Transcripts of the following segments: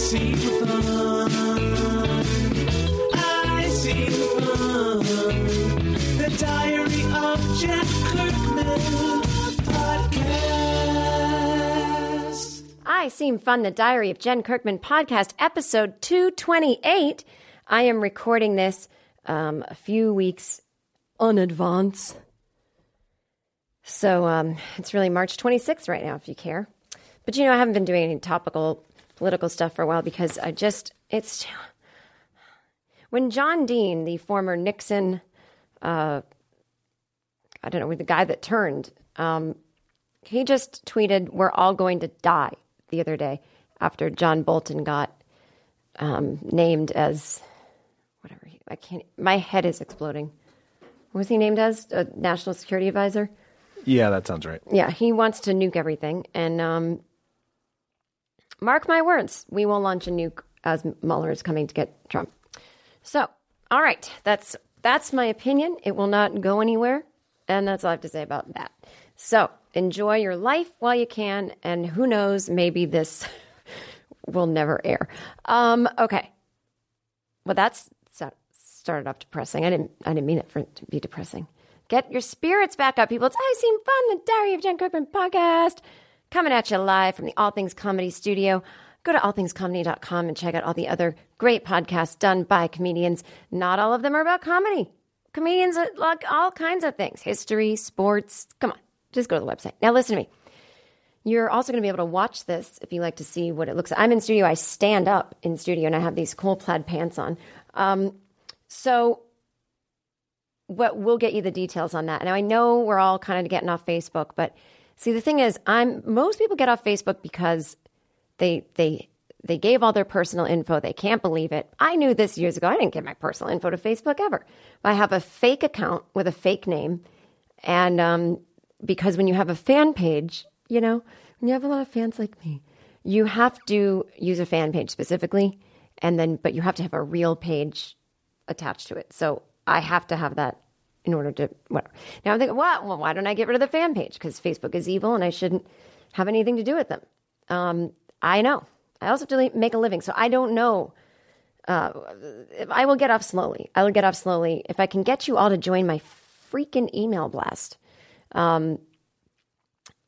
I see the fun. I see the fun. The Diary of Jen Kirkman podcast. I Seem Fun, the Diary of Jen Kirkman podcast, episode 228. I am recording this um, a few weeks in advance. So um, it's really March 26th right now, if you care. But you know, I haven't been doing any topical political stuff for a while because I just, it's. When John Dean, the former Nixon, uh, I don't know, the guy that turned, um, he just tweeted, We're all going to die the other day after John Bolton got um, named as whatever. He, I can't, my head is exploding. What was he named as? A national security advisor? Yeah, that sounds right. Yeah, he wants to nuke everything. And um, mark my words, we will launch a nuke as Mueller is coming to get Trump. So, all right, that's that's my opinion. It will not go anywhere, and that's all I have to say about that. So, enjoy your life while you can, and who knows, maybe this will never air. Um, okay, well, that's that started off depressing. I didn't I didn't mean it for it to be depressing. Get your spirits back up, people. It's I Seem Fun, the Diary of Jen Kirkman podcast, coming at you live from the All Things Comedy Studio. Go to allthingscomedy.com and check out all the other great podcasts done by comedians. Not all of them are about comedy. Comedians like all kinds of things history, sports. Come on, just go to the website. Now, listen to me. You're also going to be able to watch this if you like to see what it looks like. I'm in studio. I stand up in studio and I have these cool plaid pants on. Um, so, what we'll get you the details on that. Now, I know we're all kind of getting off Facebook, but see, the thing is, I'm most people get off Facebook because they they they gave all their personal info. They can't believe it. I knew this years ago. I didn't give my personal info to Facebook ever. But I have a fake account with a fake name, and um, because when you have a fan page, you know, when you have a lot of fans like me, you have to use a fan page specifically, and then but you have to have a real page attached to it. So I have to have that in order to whatever. Now I'm thinking, what? Well, why don't I get rid of the fan page? Because Facebook is evil, and I shouldn't have anything to do with them. Um, I know. I also have to make a living, so I don't know. Uh, I will get off slowly. I will get off slowly if I can get you all to join my freaking email blast, um,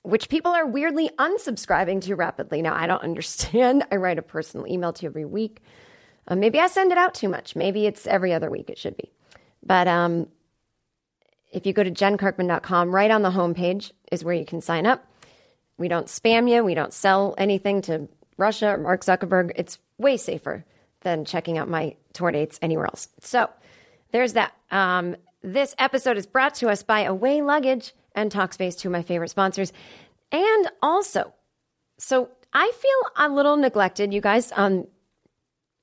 which people are weirdly unsubscribing to rapidly. Now I don't understand. I write a personal email to you every week. Uh, maybe I send it out too much. Maybe it's every other week. It should be, but um, if you go to jenkirkman.com, right on the homepage is where you can sign up. We don't spam you. We don't sell anything to Russia or Mark Zuckerberg. It's way safer than checking out my tour dates anywhere else. So there's that. Um, this episode is brought to us by Away Luggage and Talkspace, two of my favorite sponsors. And also, so I feel a little neglected, you guys. Um,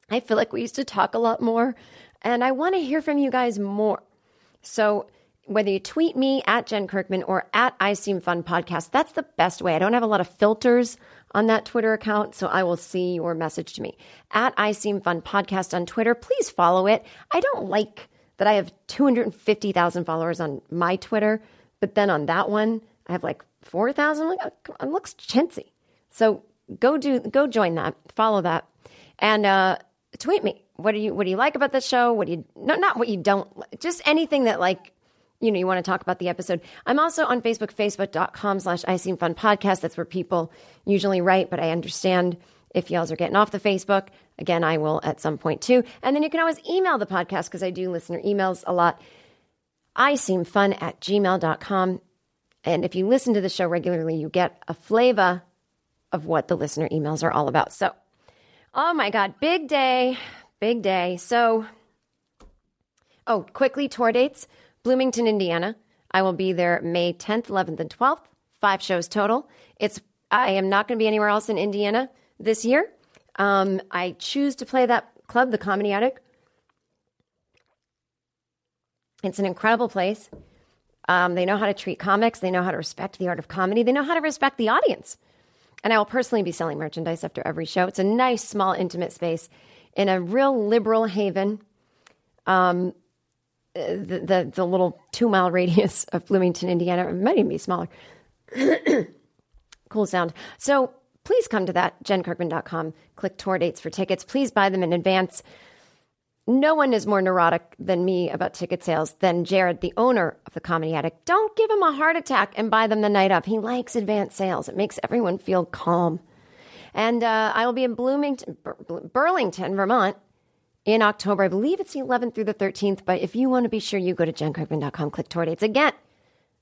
I feel like we used to talk a lot more, and I want to hear from you guys more. So whether you tweet me at Jen Kirkman or at I Seem Fun podcast, that's the best way. I don't have a lot of filters on that Twitter account, so I will see your message to me. At I Seem Fun Podcast on Twitter, please follow it. I don't like that I have 250,000 followers on my Twitter, but then on that one, I have like 4,000. Like, it looks chintzy. So go do, go join that, follow that, and uh, tweet me. What do you, what do you like about the show? What do you, no, not what you don't, just anything that like, you know, you want to talk about the episode. I'm also on Facebook, facebook.com slash I Seem Fun Podcast. That's where people usually write, but I understand if y'all are getting off the Facebook. Again, I will at some point too. And then you can always email the podcast because I do listener emails a lot. I seem fun at gmail.com. And if you listen to the show regularly, you get a flavor of what the listener emails are all about. So, oh my God, big day, big day. So, oh, quickly, tour dates Bloomington, Indiana. I will be there May 10th, 11th, and 12th. Five shows total. It's I am not going to be anywhere else in Indiana this year. Um, I choose to play that club, the Comedy Attic. It's an incredible place. Um, they know how to treat comics. They know how to respect the art of comedy. They know how to respect the audience. And I will personally be selling merchandise after every show. It's a nice, small, intimate space in a real liberal haven. Um, the, the, the little two mile radius of Bloomington, Indiana. It might even be smaller. cool sound. So please come to that, jenkirkman.com. Click tour dates for tickets. Please buy them in advance. No one is more neurotic than me about ticket sales than Jared, the owner of the Comedy Attic. Don't give him a heart attack and buy them the night of. He likes advance sales. It makes everyone feel calm. And uh, I will be in Bloomington, Burlington, Vermont in October. I believe it's the 11th through the 13th. But if you want to be sure, you go to jenkirkman.com, click tour dates. Again,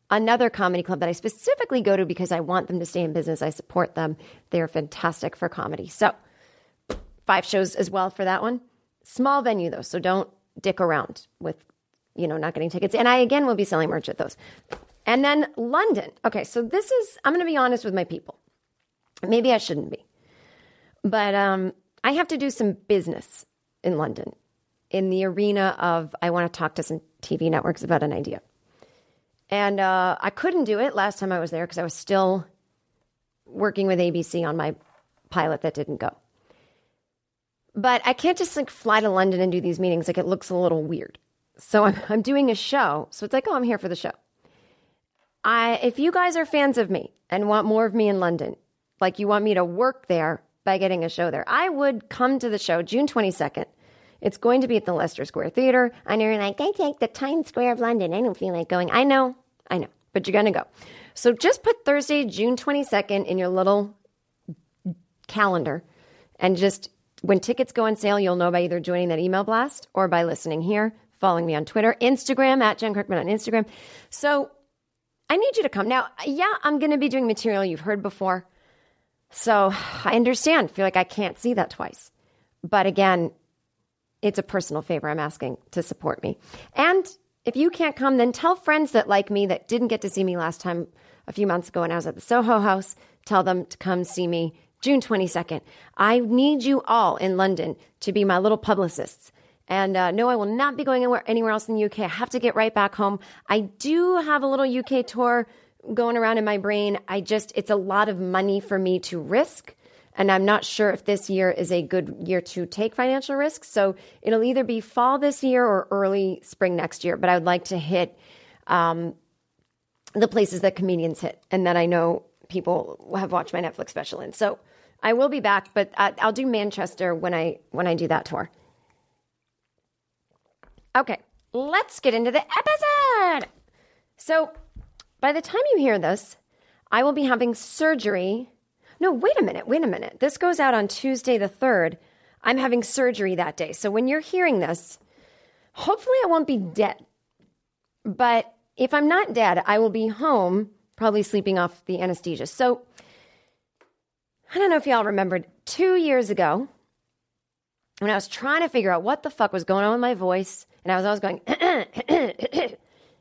another comedy club that I specifically go to because I want them to stay in business. I support them. They're fantastic for comedy. So, five shows as well for that one. Small venue though, so don't dick around with, you know, not getting tickets. And I again will be selling merch at those. And then London. Okay, so this is I'm going to be honest with my people. Maybe I shouldn't be. But um I have to do some business in London in the arena of I want to talk to some TV networks about an idea. And uh, I couldn't do it last time I was there because I was still working with ABC on my pilot that didn't go. But I can't just like fly to London and do these meetings. Like it looks a little weird. So I'm, I'm doing a show. So it's like, oh, I'm here for the show. I, if you guys are fans of me and want more of me in London, like you want me to work there by getting a show there, I would come to the show June 22nd. It's going to be at the Leicester Square Theater. I know you're like, I take the Times Square of London. I don't feel like going. I know, I know, but you're going to go. So just put Thursday, June 22nd in your little calendar and just when tickets go on sale, you'll know by either joining that email blast or by listening here, following me on Twitter, Instagram at Jen Kirkman on Instagram. So I need you to come. Now, yeah, I'm going to be doing material you've heard before. So I understand. Feel like I can't see that twice. But again, it's a personal favor I'm asking to support me. And if you can't come, then tell friends that like me that didn't get to see me last time a few months ago when I was at the Soho House. Tell them to come see me June 22nd. I need you all in London to be my little publicists. And uh, no, I will not be going anywhere, anywhere else in the UK. I have to get right back home. I do have a little UK tour going around in my brain. I just, it's a lot of money for me to risk. And I'm not sure if this year is a good year to take financial risks. So it'll either be fall this year or early spring next year. But I would like to hit um, the places that comedians hit and that I know people have watched my Netflix special in. So I will be back, but I'll do Manchester when I when I do that tour. Okay, let's get into the episode. So, by the time you hear this, I will be having surgery. No, wait a minute, wait a minute. This goes out on Tuesday the 3rd. I'm having surgery that day. So when you're hearing this, hopefully I won't be dead. But if I'm not dead, I will be home, probably sleeping off the anesthesia. So I don't know if y'all remembered two years ago when I was trying to figure out what the fuck was going on with my voice, and I was always going,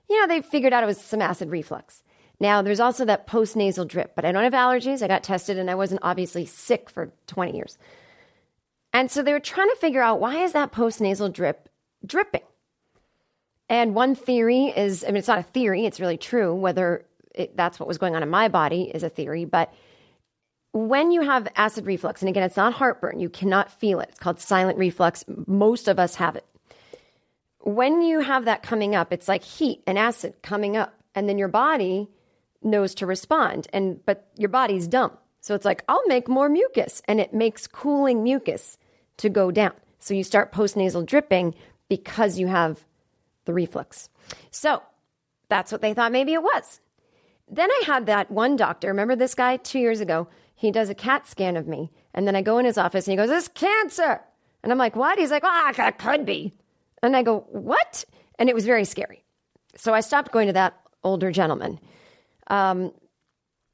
you know, they figured out it was some acid reflux. Now, there's also that post nasal drip, but I don't have allergies. I got tested and I wasn't obviously sick for 20 years. And so they were trying to figure out why is that post nasal drip dripping? And one theory is I mean, it's not a theory, it's really true. Whether it, that's what was going on in my body is a theory, but when you have acid reflux, and again, it's not heartburn, you cannot feel it. It's called silent reflux. Most of us have it. When you have that coming up, it's like heat and acid coming up, and then your body knows to respond. And but your body's dumb. So it's like, I'll make more mucus, and it makes cooling mucus to go down. So you start postnasal dripping because you have the reflux. So that's what they thought maybe it was. Then I had that one doctor, remember this guy two years ago? He does a CAT scan of me. And then I go in his office and he goes, This cancer. And I'm like, What? He's like, Ah, oh, that could be. And I go, What? And it was very scary. So I stopped going to that older gentleman. Um,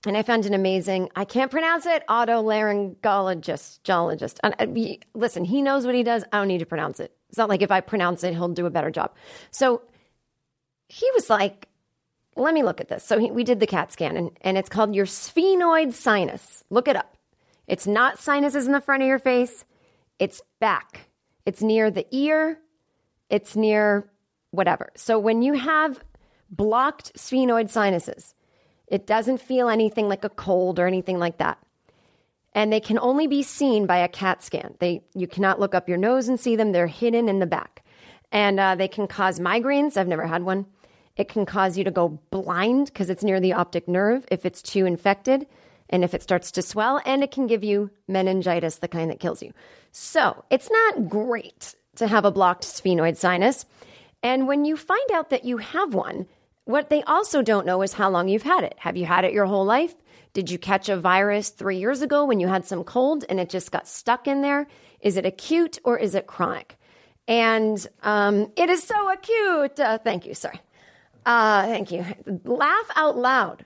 and I found an amazing, I can't pronounce it, otolaryngologist, geologist. And, uh, listen, he knows what he does. I don't need to pronounce it. It's not like if I pronounce it, he'll do a better job. So he was like, let me look at this. So he, we did the CAT scan, and, and it's called your sphenoid sinus. Look it up. It's not sinuses in the front of your face, it's back. It's near the ear, it's near whatever. So when you have blocked sphenoid sinuses, it doesn't feel anything like a cold or anything like that. And they can only be seen by a CAT scan. They, you cannot look up your nose and see them. They're hidden in the back. And uh, they can cause migraines. I've never had one. It can cause you to go blind because it's near the optic nerve if it's too infected and if it starts to swell. And it can give you meningitis, the kind that kills you. So it's not great to have a blocked sphenoid sinus. And when you find out that you have one, what they also don't know is how long you've had it. Have you had it your whole life? Did you catch a virus three years ago when you had some cold and it just got stuck in there? Is it acute or is it chronic? And um, it is so acute. Uh, thank you. Sorry. Uh, thank you. Laugh out loud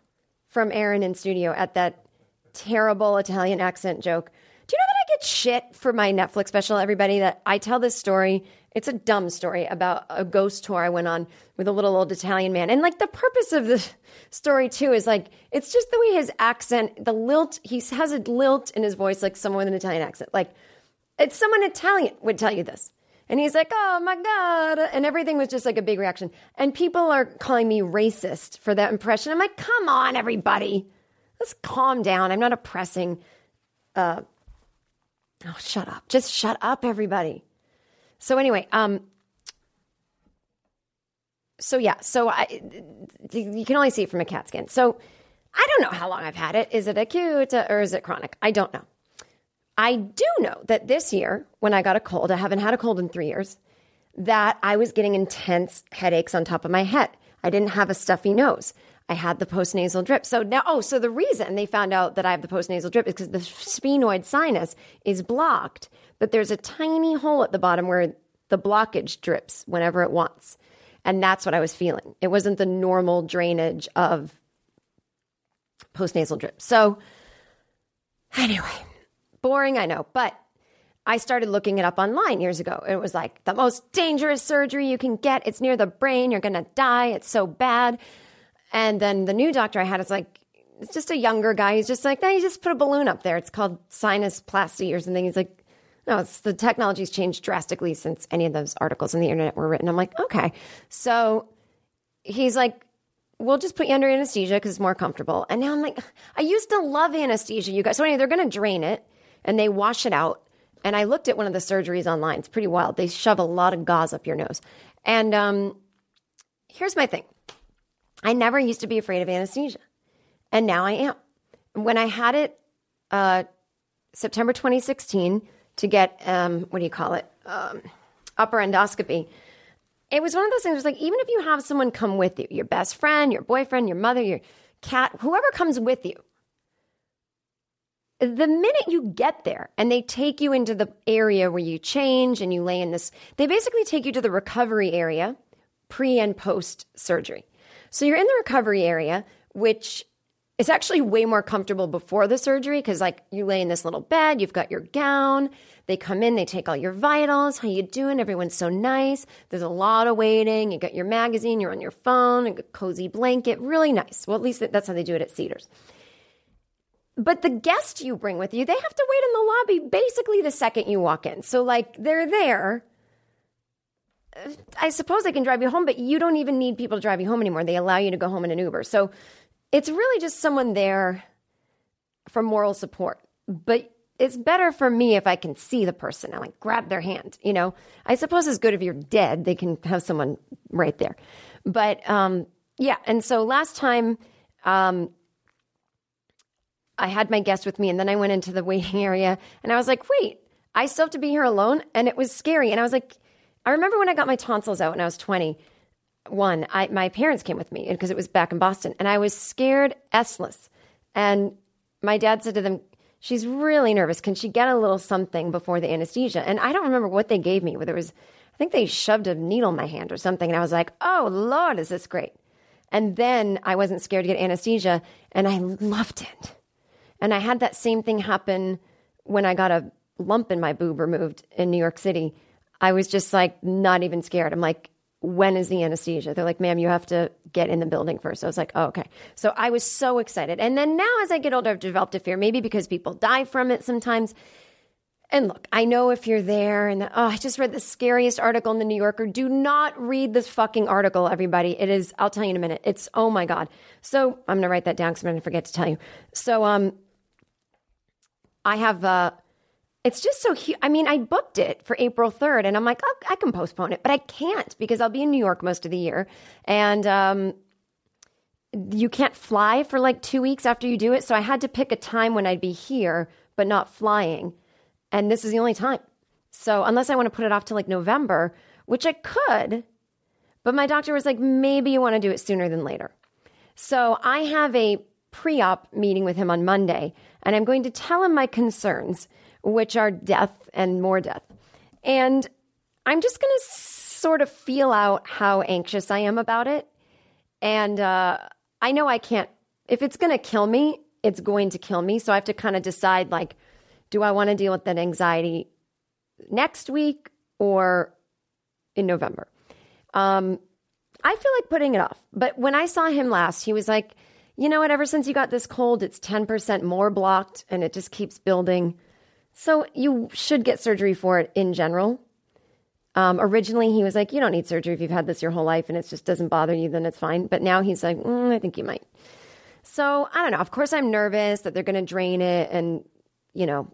from Aaron in studio at that terrible Italian accent joke. Do you know that I get shit for my Netflix special, everybody? That I tell this story. It's a dumb story about a ghost tour I went on with a little old Italian man. And like the purpose of the story, too, is like it's just the way his accent, the lilt, he has a lilt in his voice like someone with an Italian accent. Like it's someone Italian would tell you this. And he's like, oh my God. And everything was just like a big reaction. And people are calling me racist for that impression. I'm like, come on, everybody. Let's calm down. I'm not oppressing. Uh, oh, shut up. Just shut up, everybody. So, anyway, um, so yeah, so I, you can only see it from a CAT scan. So I don't know how long I've had it. Is it acute or is it chronic? I don't know. I do know that this year, when I got a cold, I haven't had a cold in three years, that I was getting intense headaches on top of my head. I didn't have a stuffy nose. I had the postnasal drip. So now, oh, so the reason they found out that I have the postnasal drip is because the sphenoid sinus is blocked, but there's a tiny hole at the bottom where the blockage drips whenever it wants. And that's what I was feeling. It wasn't the normal drainage of postnasal drip. So, anyway, boring, I know, but I started looking it up online years ago. It was like the most dangerous surgery you can get. It's near the brain. You're going to die. It's so bad. And then the new doctor I had is like, it's just a younger guy. He's just like, no, you just put a balloon up there. It's called sinus sinusplasty or something. He's like, no, it's the technology's changed drastically since any of those articles on the internet were written. I'm like, okay. So he's like, we'll just put you under anesthesia because it's more comfortable. And now I'm like, I used to love anesthesia, you guys. So anyway, they're going to drain it and they wash it out. And I looked at one of the surgeries online. It's pretty wild. They shove a lot of gauze up your nose. And um, here's my thing I never used to be afraid of anesthesia. And now I am. When I had it uh, September 2016 to get, um, what do you call it? Um, upper endoscopy. It was one of those things. Like, even if you have someone come with you, your best friend, your boyfriend, your mother, your cat, whoever comes with you, the minute you get there and they take you into the area where you change and you lay in this, they basically take you to the recovery area pre and post surgery. So you're in the recovery area, which is actually way more comfortable before the surgery because like you lay in this little bed, you've got your gown, they come in, they take all your vitals, how you doing? Everyone's so nice. There's a lot of waiting. You got your magazine, you're on your phone, a cozy blanket, really nice. Well, at least that's how they do it at Cedars. But the guest you bring with you, they have to wait in the lobby basically the second you walk in. So, like, they're there. I suppose they can drive you home, but you don't even need people to drive you home anymore. They allow you to go home in an Uber. So, it's really just someone there for moral support. But it's better for me if I can see the person and like grab their hand. You know, I suppose it's good if you're dead; they can have someone right there. But um, yeah, and so last time. Um, I had my guest with me, and then I went into the waiting area, and I was like, "Wait, I still have to be here alone," and it was scary. And I was like, I remember when I got my tonsils out when I was twenty. One, I my parents came with me because it was back in Boston, and I was scared s-less. And my dad said to them, "She's really nervous. Can she get a little something before the anesthesia?" And I don't remember what they gave me. Whether it was, I think they shoved a needle in my hand or something, and I was like, "Oh Lord, is this great?" And then I wasn't scared to get anesthesia, and I loved it. And I had that same thing happen when I got a lump in my boob removed in New York City. I was just like not even scared. I'm like, when is the anesthesia? They're like, ma'am, you have to get in the building first. I was like, oh, okay. So I was so excited. And then now as I get older, I've developed a fear, maybe because people die from it sometimes. And look, I know if you're there and oh, I just read the scariest article in the New Yorker. Do not read this fucking article, everybody. It is, I'll tell you in a minute. It's, oh my God. So I'm going to write that down because I'm going to forget to tell you. So, um, I have, uh, it's just so huge. I mean, I booked it for April 3rd and I'm like, oh, I can postpone it, but I can't because I'll be in New York most of the year. And, um, you can't fly for like two weeks after you do it. So I had to pick a time when I'd be here, but not flying. And this is the only time. So unless I want to put it off to like November, which I could, but my doctor was like, maybe you want to do it sooner than later. So I have a pre op meeting with him on Monday, and I'm going to tell him my concerns, which are death and more death. And I'm just going to sort of feel out how anxious I am about it. And uh, I know I can't, if it's going to kill me, it's going to kill me. So I have to kind of decide like, do I want to deal with that anxiety next week or in November? Um, I feel like putting it off. But when I saw him last, he was like, you know what? Ever since you got this cold, it's 10% more blocked and it just keeps building. So you should get surgery for it in general. Um, originally, he was like, you don't need surgery if you've had this your whole life and it just doesn't bother you, then it's fine. But now he's like, mm, I think you might. So I don't know. Of course, I'm nervous that they're going to drain it and you know,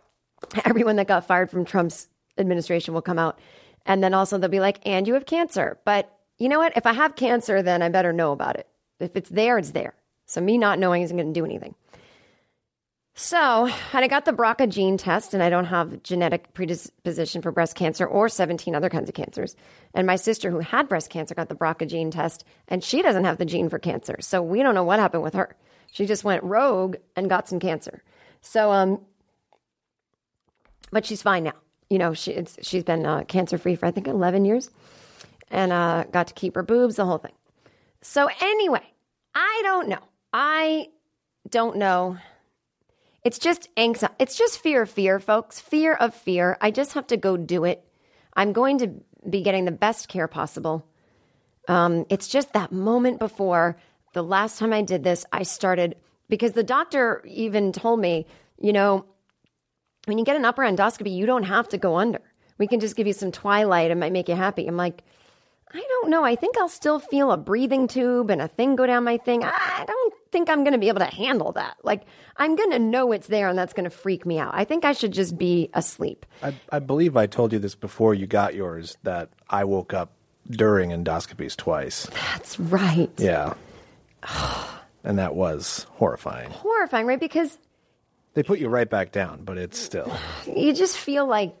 everyone that got fired from Trump's administration will come out. And then also they'll be like, and you have cancer. But you know what? If I have cancer, then I better know about it. If it's there, it's there. So me not knowing isn't going to do anything. So, and I got the BRCA gene test, and I don't have genetic predisposition for breast cancer or 17 other kinds of cancers. And my sister, who had breast cancer, got the BRCA gene test, and she doesn't have the gene for cancer. So we don't know what happened with her. She just went rogue and got some cancer. So, um, but she's fine now. You know, she she's been uh, cancer free for I think eleven years, and uh, got to keep her boobs, the whole thing. So anyway, I don't know. I don't know. It's just anxiety. It's just fear of fear, folks. Fear of fear. I just have to go do it. I'm going to be getting the best care possible. Um, it's just that moment before the last time I did this, I started because the doctor even told me, you know, when you get an upper endoscopy, you don't have to go under. We can just give you some twilight. It might make you happy. I'm like, I don't know. I think I'll still feel a breathing tube and a thing go down my thing. I don't think I'm going to be able to handle that. Like, I'm going to know it's there and that's going to freak me out. I think I should just be asleep. I, I believe I told you this before you got yours that I woke up during endoscopies twice. That's right. Yeah. and that was horrifying. Horrifying, right? Because They put you right back down, but it's still. you just feel like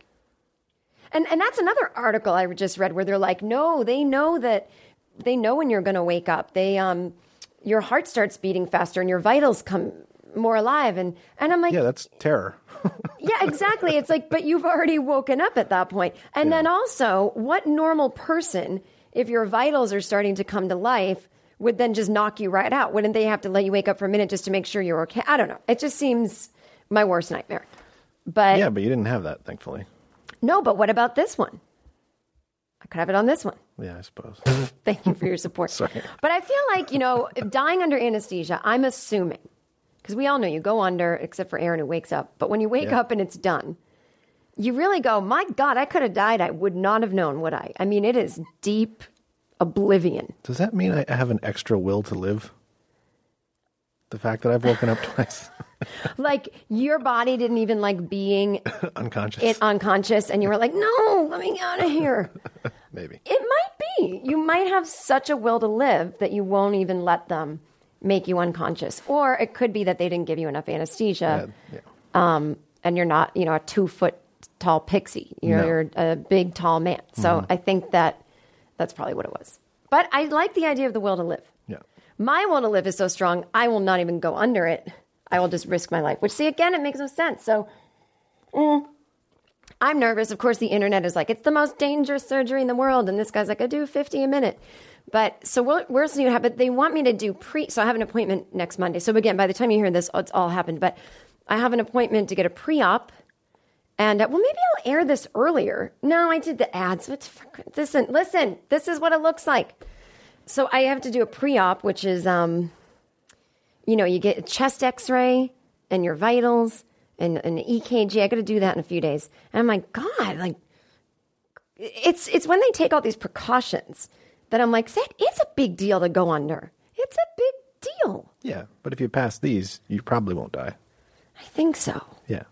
and and that's another article I just read where they're like, no, they know that they know when you're going to wake up. They um your heart starts beating faster and your vitals come more alive and and I'm like, Yeah, that's terror. yeah, exactly. It's like, but you've already woken up at that point. And then also, what normal person, if your vitals are starting to come to life, would then just knock you right out? Wouldn't they have to let you wake up for a minute just to make sure you're okay? I don't know. It just seems my worst nightmare. But yeah, but you didn't have that, thankfully. No, but what about this one? I could have it on this one. Yeah, I suppose. Thank you for your support. Sorry. But I feel like, you know, dying under anesthesia, I'm assuming, because we all know you go under, except for Aaron who wakes up. But when you wake Yeah. up and it's done, you really go, my God, I could have died. I would not have known, would I? I mean, it is deep oblivion. Does that mean I have an extra will to live? The fact that I've woken up twice? Like your body didn't even like being Unconscious. it unconscious, and you were like, "No, let me out of here." Maybe. It might be. You might have such a will to live that you won't even let them make you unconscious. Or it could be that they didn't give you enough anesthesia Yeah. um, and you're not, you know, a two foot tall pixie. You're, No. you're a big, tall man. So I think that that's probably what it was. But I like the idea of the will to live. Yeah. My will to live is so strong, I will not even go under it. I will just risk my life, which, see, again, it makes no sense. So mm, I'm nervous. Of course, the internet is like, it's the most dangerous surgery in the world. And this guy's like, I do 50 a minute. But so we'll, we'll see what happens. They want me to do pre, so I have an appointment next Monday. So again, by the time you hear this, it's all happened. But I have an appointment to get a pre op. And uh, well, maybe I'll air this earlier. No, I did the ads. But listen, listen, this is what it looks like. So I have to do a pre-op, which is, um, you know, you get a chest X-ray and your vitals and an EKG. I got to do that in a few days. And I'm like, God, like, it's it's when they take all these precautions that I'm like, that is a big deal to go under. It's a big deal. Yeah. But if you pass these, you probably won't die. I think so. Yeah.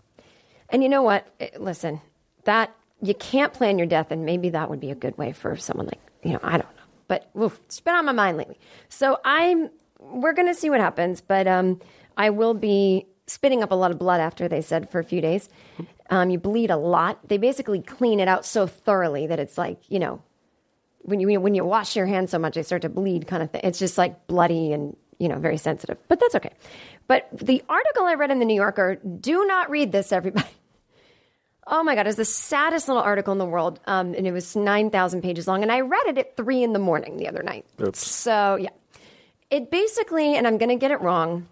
And you know what? Eh, Listen, that you can't plan your death, and maybe that would be a good way for someone like you know I don't know, but oof, it's been on my mind lately. So I'm we're gonna see what happens, but um, I will be spitting up a lot of blood after they said for a few days. Um, you bleed a lot. They basically clean it out so thoroughly that it's like you know when you when you wash your hands so much, they start to bleed, kind of thing. It's just like bloody and you know very sensitive, but that's okay. But the article I read in the New Yorker, do not read this, everybody. Oh my God, it's the saddest little article in the world. Um, and it was 9,000 pages long. And I read it at three in the morning the other night. Oops. So, yeah. It basically, and I'm going to get it wrong,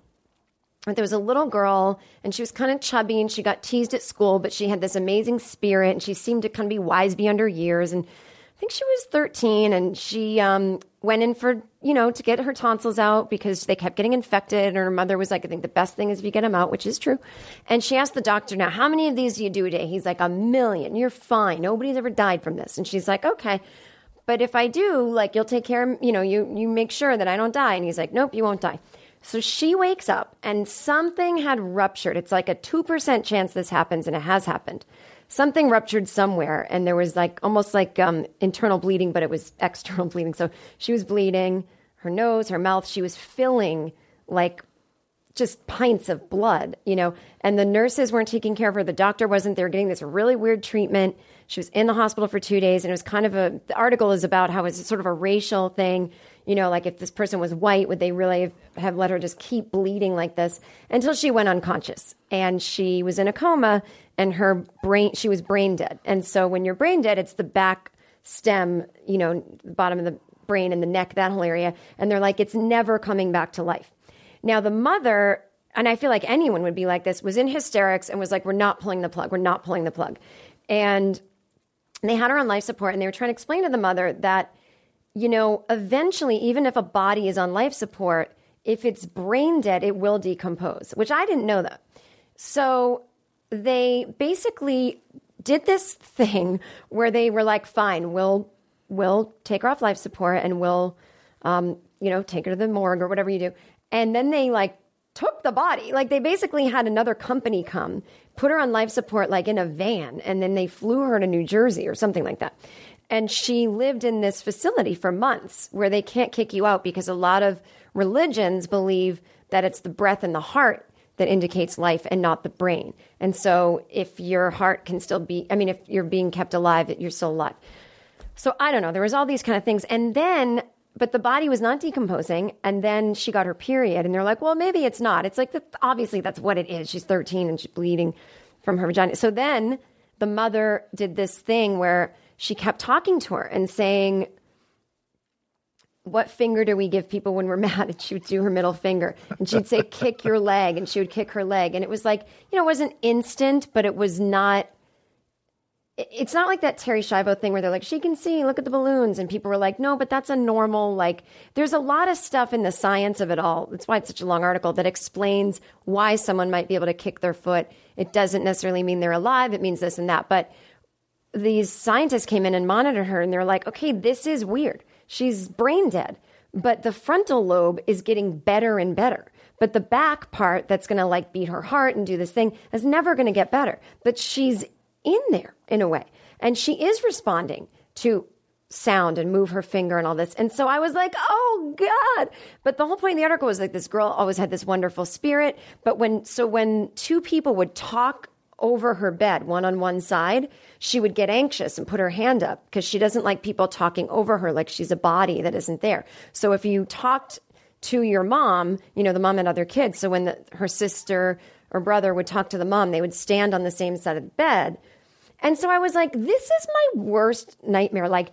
but there was a little girl and she was kind of chubby and she got teased at school, but she had this amazing spirit and she seemed to kind of be wise beyond her years. And I think she was 13 and she um, went in for, you know, to get her tonsils out because they kept getting infected. And her mother was like, I think the best thing is if you get them out, which is true. And she asked the doctor, now, how many of these do you do a day? He's like, a million. You're fine. Nobody's ever died from this. And she's like, okay. But if I do, like, you'll take care of, you know, you, you make sure that I don't die. And he's like, nope, you won't die. So she wakes up and something had ruptured. It's like a 2% chance this happens, and it has happened something ruptured somewhere and there was like almost like um, internal bleeding but it was external bleeding so she was bleeding her nose her mouth she was filling like just pints of blood you know? And the nurses weren't taking care of her. The doctor wasn't. They were getting this really weird treatment. She was in the hospital for two days and it was kind of a the article is about how it's sort of a racial thing you know like if this person was white would they really have, have let her just keep bleeding like this? Until she went unconscious and she was in a coma and her brain she was brain dead. And so when you're brain dead it's the back stem you know the bottom of the brain and the neck that whole area and they're like it's never coming back to life now the mother and i feel like anyone would be like this was in hysterics and was like we're not pulling the plug. We're not pulling the plug. And they had her on life support and they were trying to explain to the mother that you know eventually even if a body is on life support if it's brain dead it will decompose which i didn't know that. So they basically did this thing where they were like, fine, we'll we'll take her off life support and we'll um, you know, take her to the morgue or whatever you do. And then they like took the body. Like they basically had another company come, put her on life support like in a van, and then they flew her to New Jersey or something like that. And she lived in this facility for months where they can't kick you out because a lot of religions believe that it's the breath and the heart that indicates life and not the brain. And so if your heart can still be, I mean, if you're being kept alive, you're still alive. So I don't know. There was all these kind of things. And then, but the body was not decomposing. And then she got her period. And they're like, well, maybe it's not. It's like, obviously that's what it is. She's 13 and she's bleeding from her vagina. So then the mother did this thing where she kept talking to her and saying, what finger do we give people when we're mad? And she would do her middle finger. And she'd say, kick your leg. And she would kick her leg. And it was like, you know, it wasn't instant, but it was not. It- It's not like that Terri Schiavo thing where they're like, she can see, look at the balloons. And people were like, no, but that's a normal, like, there's a lot of stuff in the science of it all. That's why it's such a long article that explains why someone might be able to kick their foot. It doesn't necessarily mean they're alive, it means this and that. But these scientists came in and monitored her and they're like, okay, this is weird. She's brain dead, but the frontal lobe is getting better and better. But the back part that's going to like beat her heart and do this thing is never going to get better. But she's in there in a way. And she is responding to sound and move her finger and all this. And so I was like, oh God. But the whole point of the article was like this girl always had this wonderful spirit. But when, so when two people would talk over her bed, one on one side, she would get anxious and put her hand up because she doesn't like people talking over her like she's a body that isn't there. So if you talked to your mom, you know, the mom and other kids, so when the, her sister or brother would talk to the mom, they would stand on the same side of the bed. And so I was like, this is my worst nightmare. Like,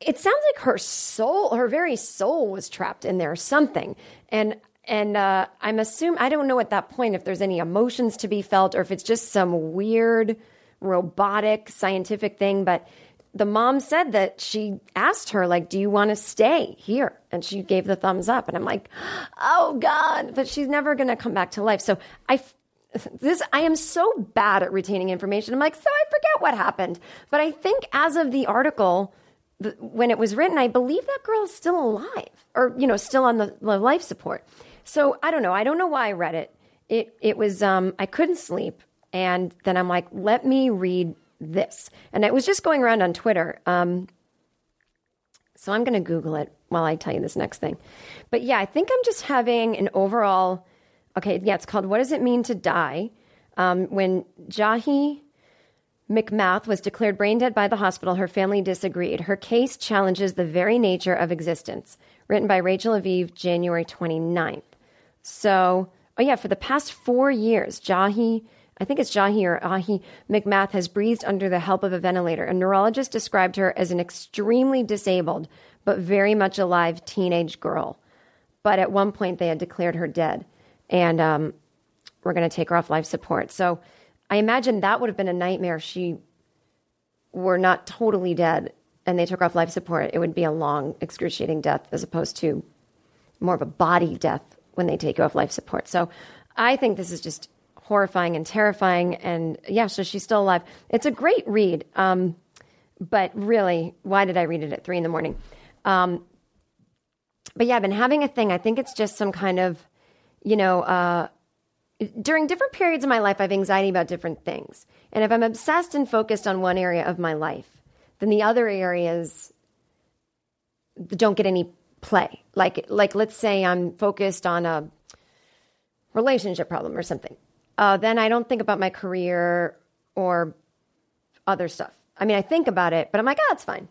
it sounds like her soul, her very soul was trapped in there, or something. And and uh, I'm assuming I don't know at that point if there's any emotions to be felt or if it's just some weird robotic scientific thing. But the mom said that she asked her like, "Do you want to stay here?" And she gave the thumbs up. And I'm like, "Oh God!" But she's never going to come back to life. So I this I am so bad at retaining information. I'm like, so I forget what happened. But I think as of the article when it was written, I believe that girl is still alive or, you know, still on the, the life support. So I don't know. I don't know why I read it. It, it was, um, I couldn't sleep. And then I'm like, let me read this. And it was just going around on Twitter. Um, so I'm going to Google it while I tell you this next thing. But yeah, I think I'm just having an overall, okay, yeah, it's called What Does It Mean to Die? Um, when Jahi McMath was declared brain dead by the hospital, her family disagreed. Her case challenges the very nature of existence. Written by Rachel Aviv, January 29th. So, oh yeah, for the past four years, Jahi, I think it's Jahi or Ahi McMath has breathed under the help of a ventilator. A neurologist described her as an extremely disabled but very much alive teenage girl. But at one point, they had declared her dead, and um, we're going to take her off life support. So I imagine that would have been a nightmare if she were not totally dead and they took her off life support. It would be a long, excruciating death as opposed to more of a body death when they take you off life support. So I think this is just horrifying and terrifying. And yeah, so she's still alive. It's a great read. Um, but really, why did I read it at three in the morning? Um, but yeah, I've been having a thing. I think it's just some kind of, you know, uh, during different periods of my life, I have anxiety about different things. And if I'm obsessed and focused on one area of my life, then the other areas don't get any play. Like, like let's say I'm focused on a relationship problem or something. Uh, then I don't think about my career or other stuff. I mean, I think about it, but I'm like, oh, it's fine.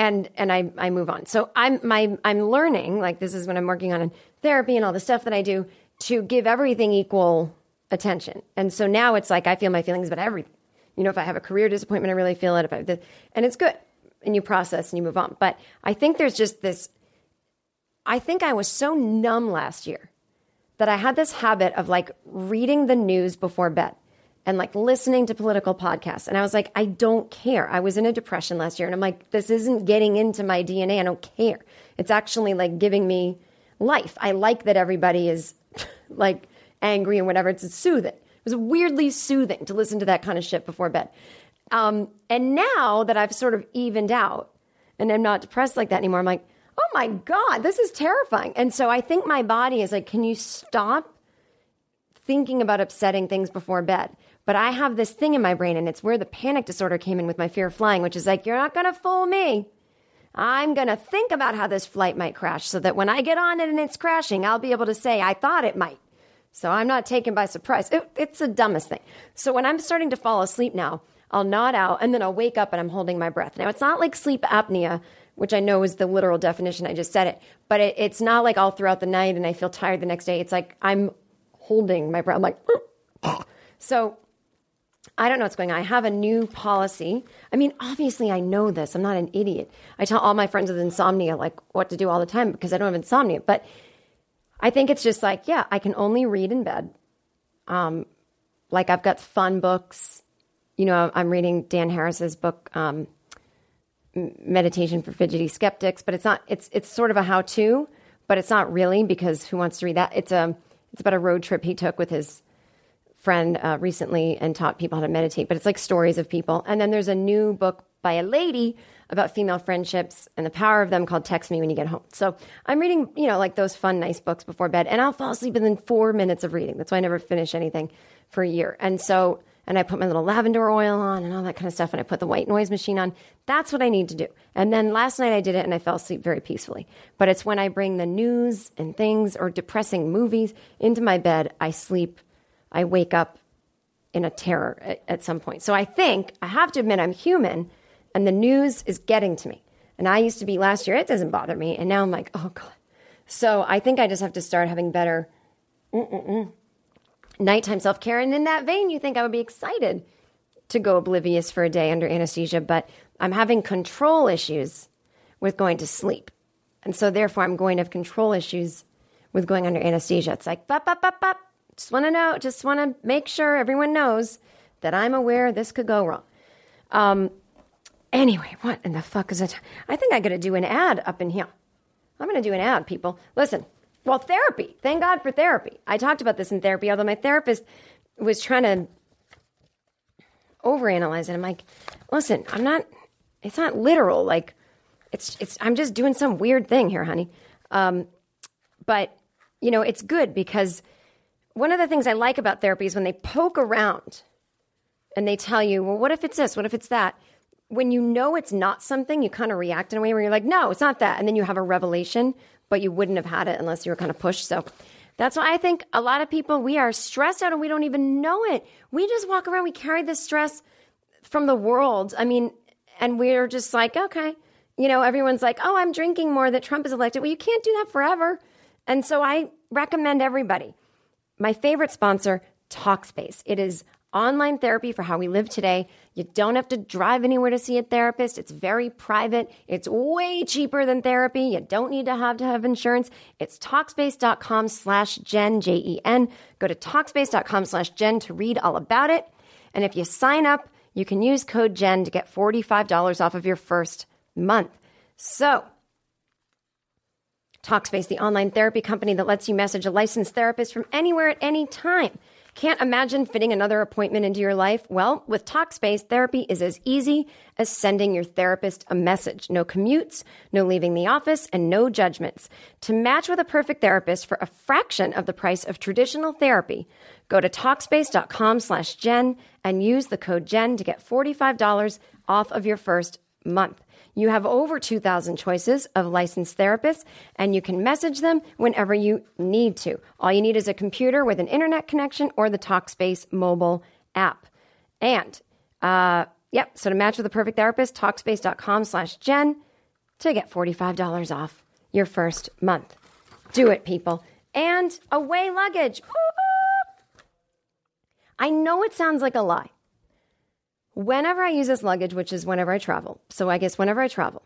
And, and I, I move on. So I'm, my, I'm learning, like this is when I'm working on in therapy and all the stuff that I do to give everything equal attention. And so now it's like I feel my feelings about everything. You know, if I have a career disappointment, I really feel it. If I, and it's good, and you process and you move on. But I think there's just this. I think I was so numb last year that I had this habit of like reading the news before bed and like listening to political podcasts. And I was like, I don't care. I was in a depression last year, and I'm like, this isn't getting into my DNA. I don't care. It's actually like giving me life. I like that everybody is like angry and whatever. It's soothing. It was weirdly soothing to listen to that kind of shit before bed. Um, and now that I've sort of evened out and I'm not depressed like that anymore, I'm like, oh my God, this is terrifying. And so I think my body is like, can you stop thinking about upsetting things before bed? But I have this thing in my brain, and it's where the panic disorder came in with my fear of flying, which is like, you're not going to fool me. I'm going to think about how this flight might crash so that when I get on it and it's crashing, I'll be able to say, I thought it might. So I'm not taken by surprise. It, it's the dumbest thing. So when I'm starting to fall asleep now, I'll nod out and then I'll wake up and I'm holding my breath. Now, it's not like sleep apnea, which I know is the literal definition. I just said it, but it, it's not like all throughout the night and I feel tired the next day. It's like I'm holding my breath. I'm like, so I don't know what's going on. I have a new policy. I mean, obviously, I know this. I'm not an idiot. I tell all my friends with insomnia like what to do all the time because I don't have insomnia. But I think it's just like, yeah, I can only read in bed. Um, like I've got fun books. You know, I'm reading Dan Harris's book, um, Meditation for Fidgety Skeptics. But it's not. It's it's sort of a how-to, but it's not really because who wants to read that? It's a it's about a road trip he took with his friend uh, recently and taught people how to meditate, but it's like stories of people. And then there's a new book by a lady about female friendships and the power of them called Text Me When You Get Home. So I'm reading, you know, like those fun, nice books before bed, and I'll fall asleep within four minutes of reading. That's why I never finish anything for a year. And so, and I put my little lavender oil on and all that kind of stuff, and I put the white noise machine on. That's what I need to do. And then last night I did it and I fell asleep very peacefully. But it's when I bring the news and things or depressing movies into my bed, I sleep, I wake up in a terror at, at some point. So I think I have to admit I'm human and the news is getting to me. And I used to be last year, it doesn't bother me. And now I'm like, oh God. So I think I just have to start having better mm-mm-mm, nighttime self care. And in that vein, you think I would be excited to go oblivious for a day under anesthesia, but I'm having control issues with going to sleep. And so therefore, I'm going to have control issues with going under anesthesia. It's like, bop, bop, bop, bop. Just want to know, just want to make sure everyone knows that I'm aware this could go wrong. Um, Anyway, what in the fuck is it? I think I got to do an ad up in here. I'm going to do an ad, people. Listen, well, therapy. Thank God for therapy. I talked about this in therapy, although my therapist was trying to overanalyze it. I'm like, listen, I'm not. It's not literal. Like, it's it's. I'm just doing some weird thing here, honey. Um, but you know, it's good because one of the things I like about therapy is when they poke around and they tell you, well, what if it's this? What if it's that? when you know it's not something, you kind of react in a way where you're like, no, it's not that. And then you have a revelation, but you wouldn't have had it unless you were kind of pushed. So that's why I think a lot of people, we are stressed out and we don't even know it. We just walk around, we carry this stress from the world. I mean, and we're just like, okay, you know, everyone's like, oh, I'm drinking more that Trump is elected. Well, you can't do that forever. And so I recommend everybody. My favorite sponsor, Talkspace. It is online therapy for how we live today. You don't have to drive anywhere to see a therapist. It's very private. It's way cheaper than therapy. You don't need to have to have insurance. It's Talkspace.com slash Jen, J-E-N. Go to Talkspace.com slash Jen to read all about it. And if you sign up, you can use code Jen to get $45 off of your first month. So, Talkspace, the online therapy company that lets you message a licensed therapist from anywhere at any time. Can't imagine fitting another appointment into your life? Well, with Talkspace, therapy is as easy as sending your therapist a message. No commutes, no leaving the office, and no judgments. To match with a perfect therapist for a fraction of the price of traditional therapy, go to Talkspace.com slash Jen and use the code Jen to get $45 off of your first month. You have over 2,000 choices of licensed therapists, and you can message them whenever you need to. All you need is a computer with an internet connection or the Talkspace mobile app. And, uh, yep, so to match with the perfect therapist, Talkspace.com slash Jen to get $45 off your first month. Do it, people. And away luggage. I know it sounds like a lie. Whenever I use this luggage, which is whenever I travel, so I guess whenever I travel,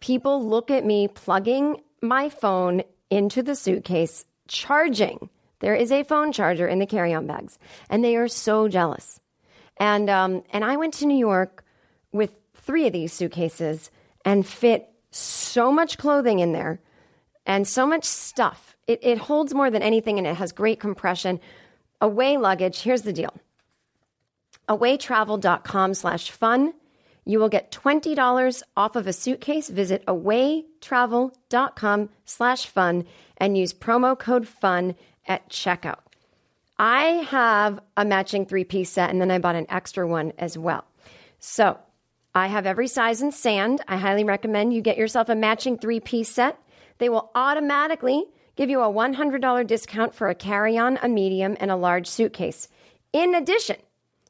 people look at me plugging my phone into the suitcase, charging. There is a phone charger in the carry on bags, and they are so jealous. And, um, and I went to New York with three of these suitcases and fit so much clothing in there and so much stuff. It, it holds more than anything and it has great compression. Away luggage, here's the deal awaytravel.com slash fun. You will get $20 off of a suitcase. Visit awaytravel.com slash fun and use promo code fun at checkout. I have a matching three piece set and then I bought an extra one as well. So I have every size in sand. I highly recommend you get yourself a matching three piece set. They will automatically give you a $100 discount for a carry on, a medium, and a large suitcase. In addition,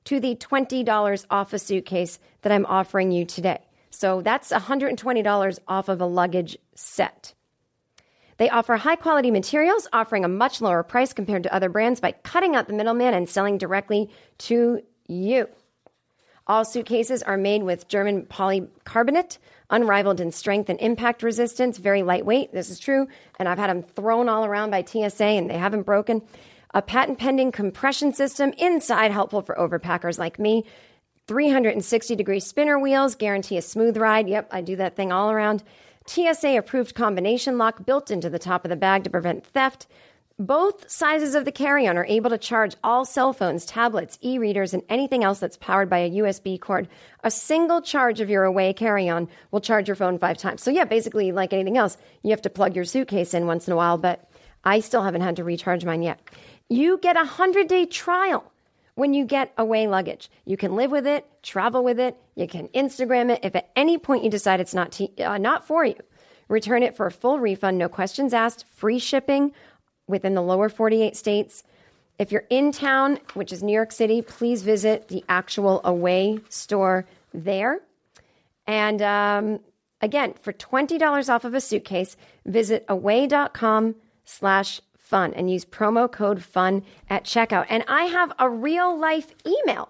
to the $20 off a suitcase that I'm offering you today. So that's $120 off of a luggage set. They offer high quality materials, offering a much lower price compared to other brands by cutting out the middleman and selling directly to you. All suitcases are made with German polycarbonate, unrivaled in strength and impact resistance, very lightweight. This is true. And I've had them thrown all around by TSA and they haven't broken a patent pending compression system inside, helpful for overpackers like me. 360 degree spinner wheels guarantee a smooth ride. Yep, I do that thing all around. TSA approved combination lock built into the top of the bag to prevent theft. Both sizes of the carry on are able to charge all cell phones, tablets, e readers, and anything else that's powered by a USB cord. A single charge of your away carry on will charge your phone five times. So, yeah, basically, like anything else, you have to plug your suitcase in once in a while, but I still haven't had to recharge mine yet. You get a 100 day trial when you get away luggage. You can live with it, travel with it, you can Instagram it. If at any point you decide it's not, uh, not for you, return it for a full refund, no questions asked, free shipping within the lower 48 states. If you're in town, which is New York City, please visit the actual away store there. And um, again, for $20 off of a suitcase, visit away.com slash fun and use promo code fun at checkout. And I have a real life email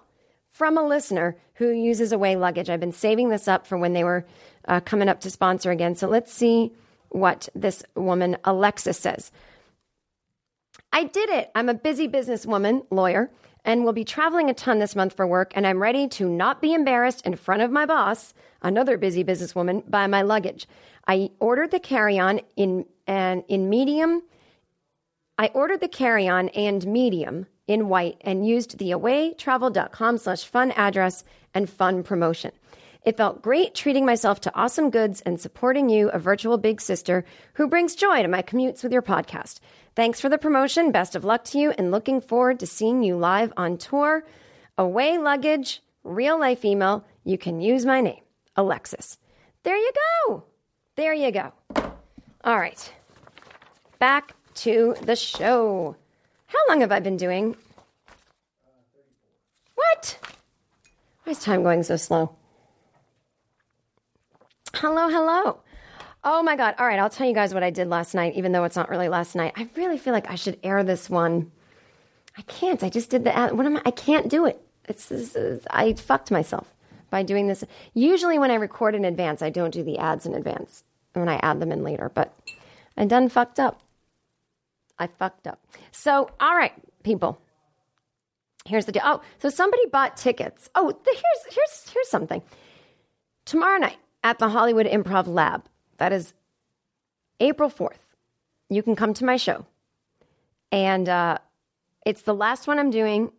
from a listener who uses away luggage. I've been saving this up for when they were uh, coming up to sponsor again. So let's see what this woman, Alexis, says. I did it. I'm a busy businesswoman, lawyer, and will be traveling a ton this month for work, and I'm ready to not be embarrassed in front of my boss, another busy businesswoman, by my luggage. I ordered the carry-on in and in medium. I ordered the carry-on and medium in white and used the awaytravel.com slash fun address and fun promotion. It felt great treating myself to awesome goods and supporting you, a virtual big sister who brings joy to my commutes with your podcast. Thanks for the promotion. Best of luck to you and looking forward to seeing you live on tour. Away luggage, real life email. You can use my name, Alexis. There you go. There you go. All right. Back to the show. How long have I been doing? What? Why is time going so slow? Hello, hello. Oh my God. All right, I'll tell you guys what I did last night, even though it's not really last night. I really feel like I should air this one. I can't. I just did the ad. What am I? I can't do it. It's, it's, it's I fucked myself by doing this. Usually, when I record in advance, I don't do the ads in advance when I add them in later, but I done fucked up. I fucked up. So, all right, people. Here's the deal. Oh, so somebody bought tickets. Oh, the, here's here's here's something. Tomorrow night at the Hollywood Improv Lab. That is April 4th. You can come to my show. And uh, it's the last one I'm doing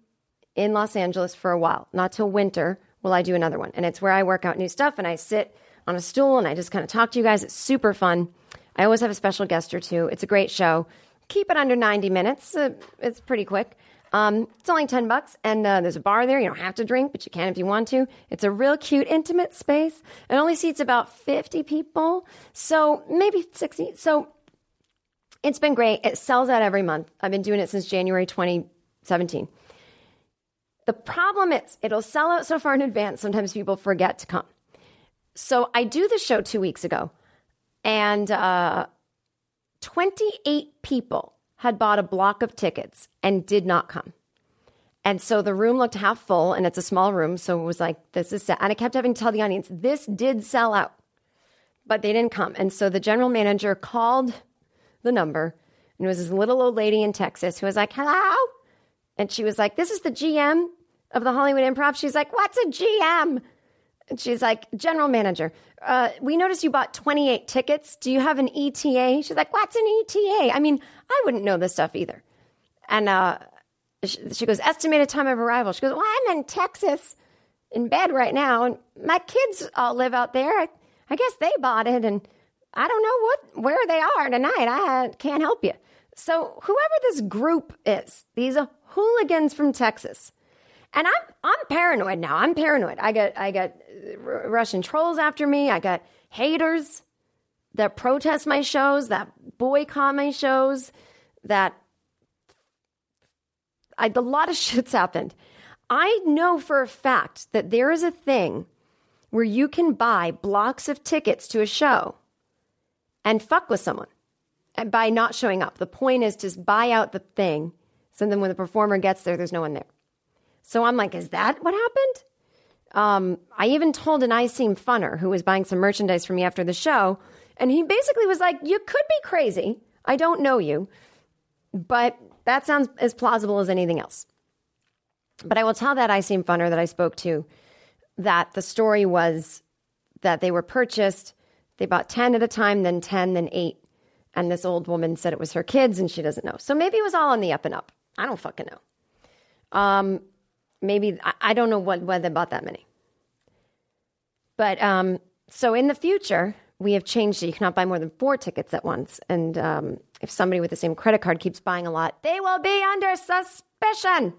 in Los Angeles for a while. Not till winter will I do another one. And it's where I work out new stuff and I sit on a stool and I just kind of talk to you guys. It's super fun. I always have a special guest or two. It's a great show. Keep it under 90 minutes. Uh, it's pretty quick. Um, it's only 10 bucks, and uh, there's a bar there. You don't have to drink, but you can if you want to. It's a real cute, intimate space. It only seats about 50 people, so maybe 60. So it's been great. It sells out every month. I've been doing it since January 2017. The problem is, it'll sell out so far in advance, sometimes people forget to come. So I do the show two weeks ago, and uh, 28 people had bought a block of tickets and did not come. And so the room looked half full, and it's a small room. So it was like, this is, set. and I kept having to tell the audience, this did sell out, but they didn't come. And so the general manager called the number, and it was this little old lady in Texas who was like, hello. And she was like, this is the GM of the Hollywood Improv. She's like, what's a GM? And she's like, general manager, uh, we noticed you bought 28 tickets. Do you have an ETA? She's like, what's an ETA? I mean, I wouldn't know this stuff either. And uh, she, she goes, estimated time of arrival. She goes, well, I'm in Texas in bed right now, and my kids all live out there. I, I guess they bought it, and I don't know what where they are tonight. I can't help you. So whoever this group is, these are hooligans from Texas. And I'm I'm paranoid now. I'm paranoid. I got I got uh, R- Russian trolls after me. I got haters that protest my shows, that boycott my shows, that I, a lot of shit's happened. I know for a fact that there is a thing where you can buy blocks of tickets to a show and fuck with someone and by not showing up. The point is to buy out the thing. So then when the performer gets there, there's no one there. So I'm like, is that what happened? Um, I even told an I Seem Funner who was buying some merchandise from me after the show, and he basically was like, You could be crazy. I don't know you, but that sounds as plausible as anything else. But I will tell that I Seem Funner that I spoke to that the story was that they were purchased, they bought 10 at a time, then 10, then 8. And this old woman said it was her kids and she doesn't know. So maybe it was all on the up and up. I don't fucking know. Um, maybe, I, don't know what, why they bought that many. But um, so in the future, we have changed it. You cannot buy more than four tickets at once. And um, if somebody with the same credit card keeps buying a lot, they will be under suspicion.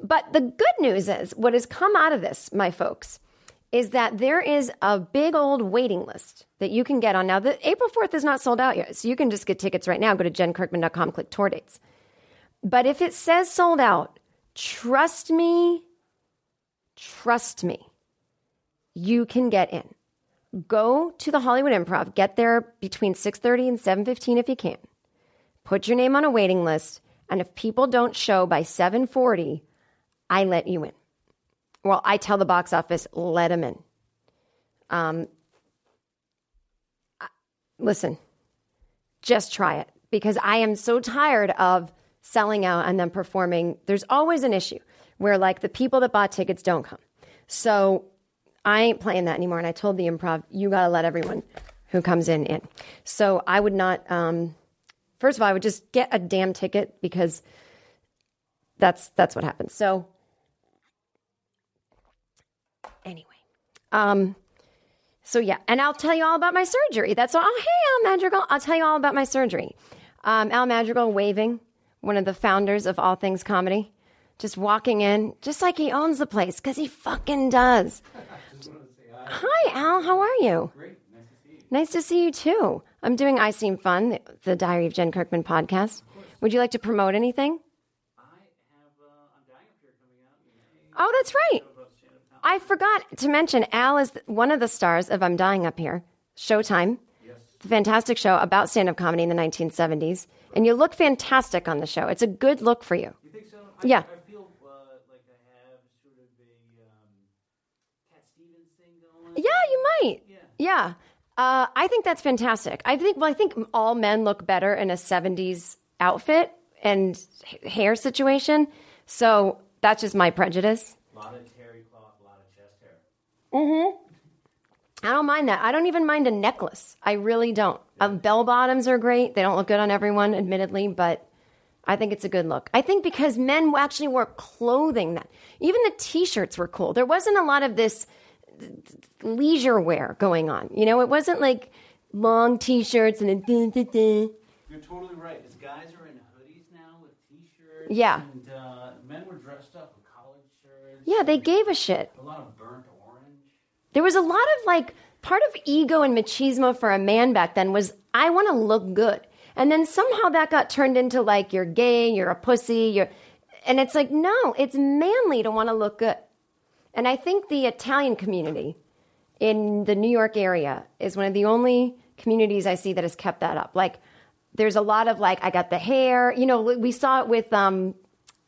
But the good news is what has come out of this, my folks, is that there is a big old waiting list that you can get on. Now, the April 4th is not sold out yet, so you can just get tickets right now. Go to jenkirkman.com, click tour dates. But if it says sold out, trust me, trust me, you can get in. Go to the Hollywood Improv, get there between 6:30 and 7:15 if you can. Put your name on a waiting list, and if people don't show by 7:40, I let you in. Well, I tell the box office, let them in. Um, listen, just try it because I am so tired of selling out and then performing. There's always an issue where, like, the people that bought tickets don't come. So I ain't playing that anymore. And I told the improv, you got to let everyone who comes in in. So I would not, um, first of all, I would just get a damn ticket because that's that's what happens. So anyway, um, so yeah, and I'll tell you all about my surgery. That's all. Oh, hey, Al Madrigal. I'll tell you all about my surgery. Um, Al Madrigal waving, one of the founders of All Things Comedy, just walking in, just like he owns the place, because he fucking does. Hi, Al. How are you? Great. Nice to see you. too. I'm doing I Seem Fun, the, the Diary of Jen Kirkman podcast. Would you like to promote anything? I have, uh, I'm dying up here coming out. Oh, that's right. I forgot to mention Al is one of the stars of I'm Dying Up Here, Showtime. The fantastic show about stand up comedy in the 1970s. And you look fantastic on the show. It's a good look for you. You think so? Yeah. I feel uh, like I have sort of a um, Cat Stevens thing going. Yeah, you might. Yeah. Uh, I think that's fantastic. I think, well, I think all men look better in a 70s outfit and h- hair situation. So that's just my prejudice. A lot of terry cloth, a lot of chest hair. I don't mind that. I don't even mind a necklace. I really don't. Uh, bell bottoms are great. They don't look good on everyone, admittedly, but I think it's a good look. I think because men actually wore clothing that even the t-shirts were cool. There wasn't a lot of this leisure wear going on. You know, it wasn't like long t-shirts and a dun, dun, dun. You're totally right. As guys are in hoodies now with t-shirts. Yeah. And uh, men were dressed up with collared shirts. Yeah, they gave a shit. A lot of. There was a lot of like part of ego and machismo for a man back then was I want to look good. And then somehow that got turned into like you're gay, you're a pussy, you're and it's like no, it's manly to want to look good. And I think the Italian community in the New York area is one of the only communities I see that has kept that up. Like there's a lot of like I got the hair, you know, we saw it with um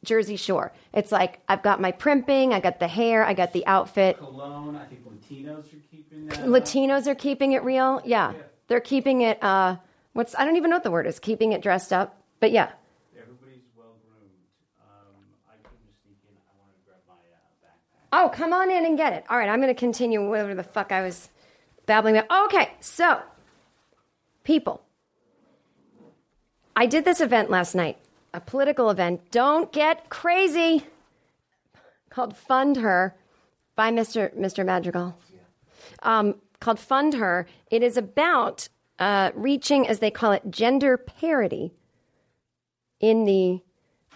Jersey Shore. It's like I've got my primping, I got the hair, I got the outfit. Cologne. I think Latinos are keeping that. up. Are keeping it real. Yeah. They're keeping it uh what's I don't even know what the word is, keeping it dressed up. But yeah. Everybody's well groomed. Um, I couldn't sneak in. I wanted to grab my uh, backpack. Oh, come on in and get it. All right, I'm going to continue whatever the fuck I was babbling about. Okay, so people. I did this event last night, a political event. Don't get crazy. Called Fund Her by Mr. Mr. Madrigal. Um, called Fund Her. It is about uh, reaching, as they call it, gender parity in the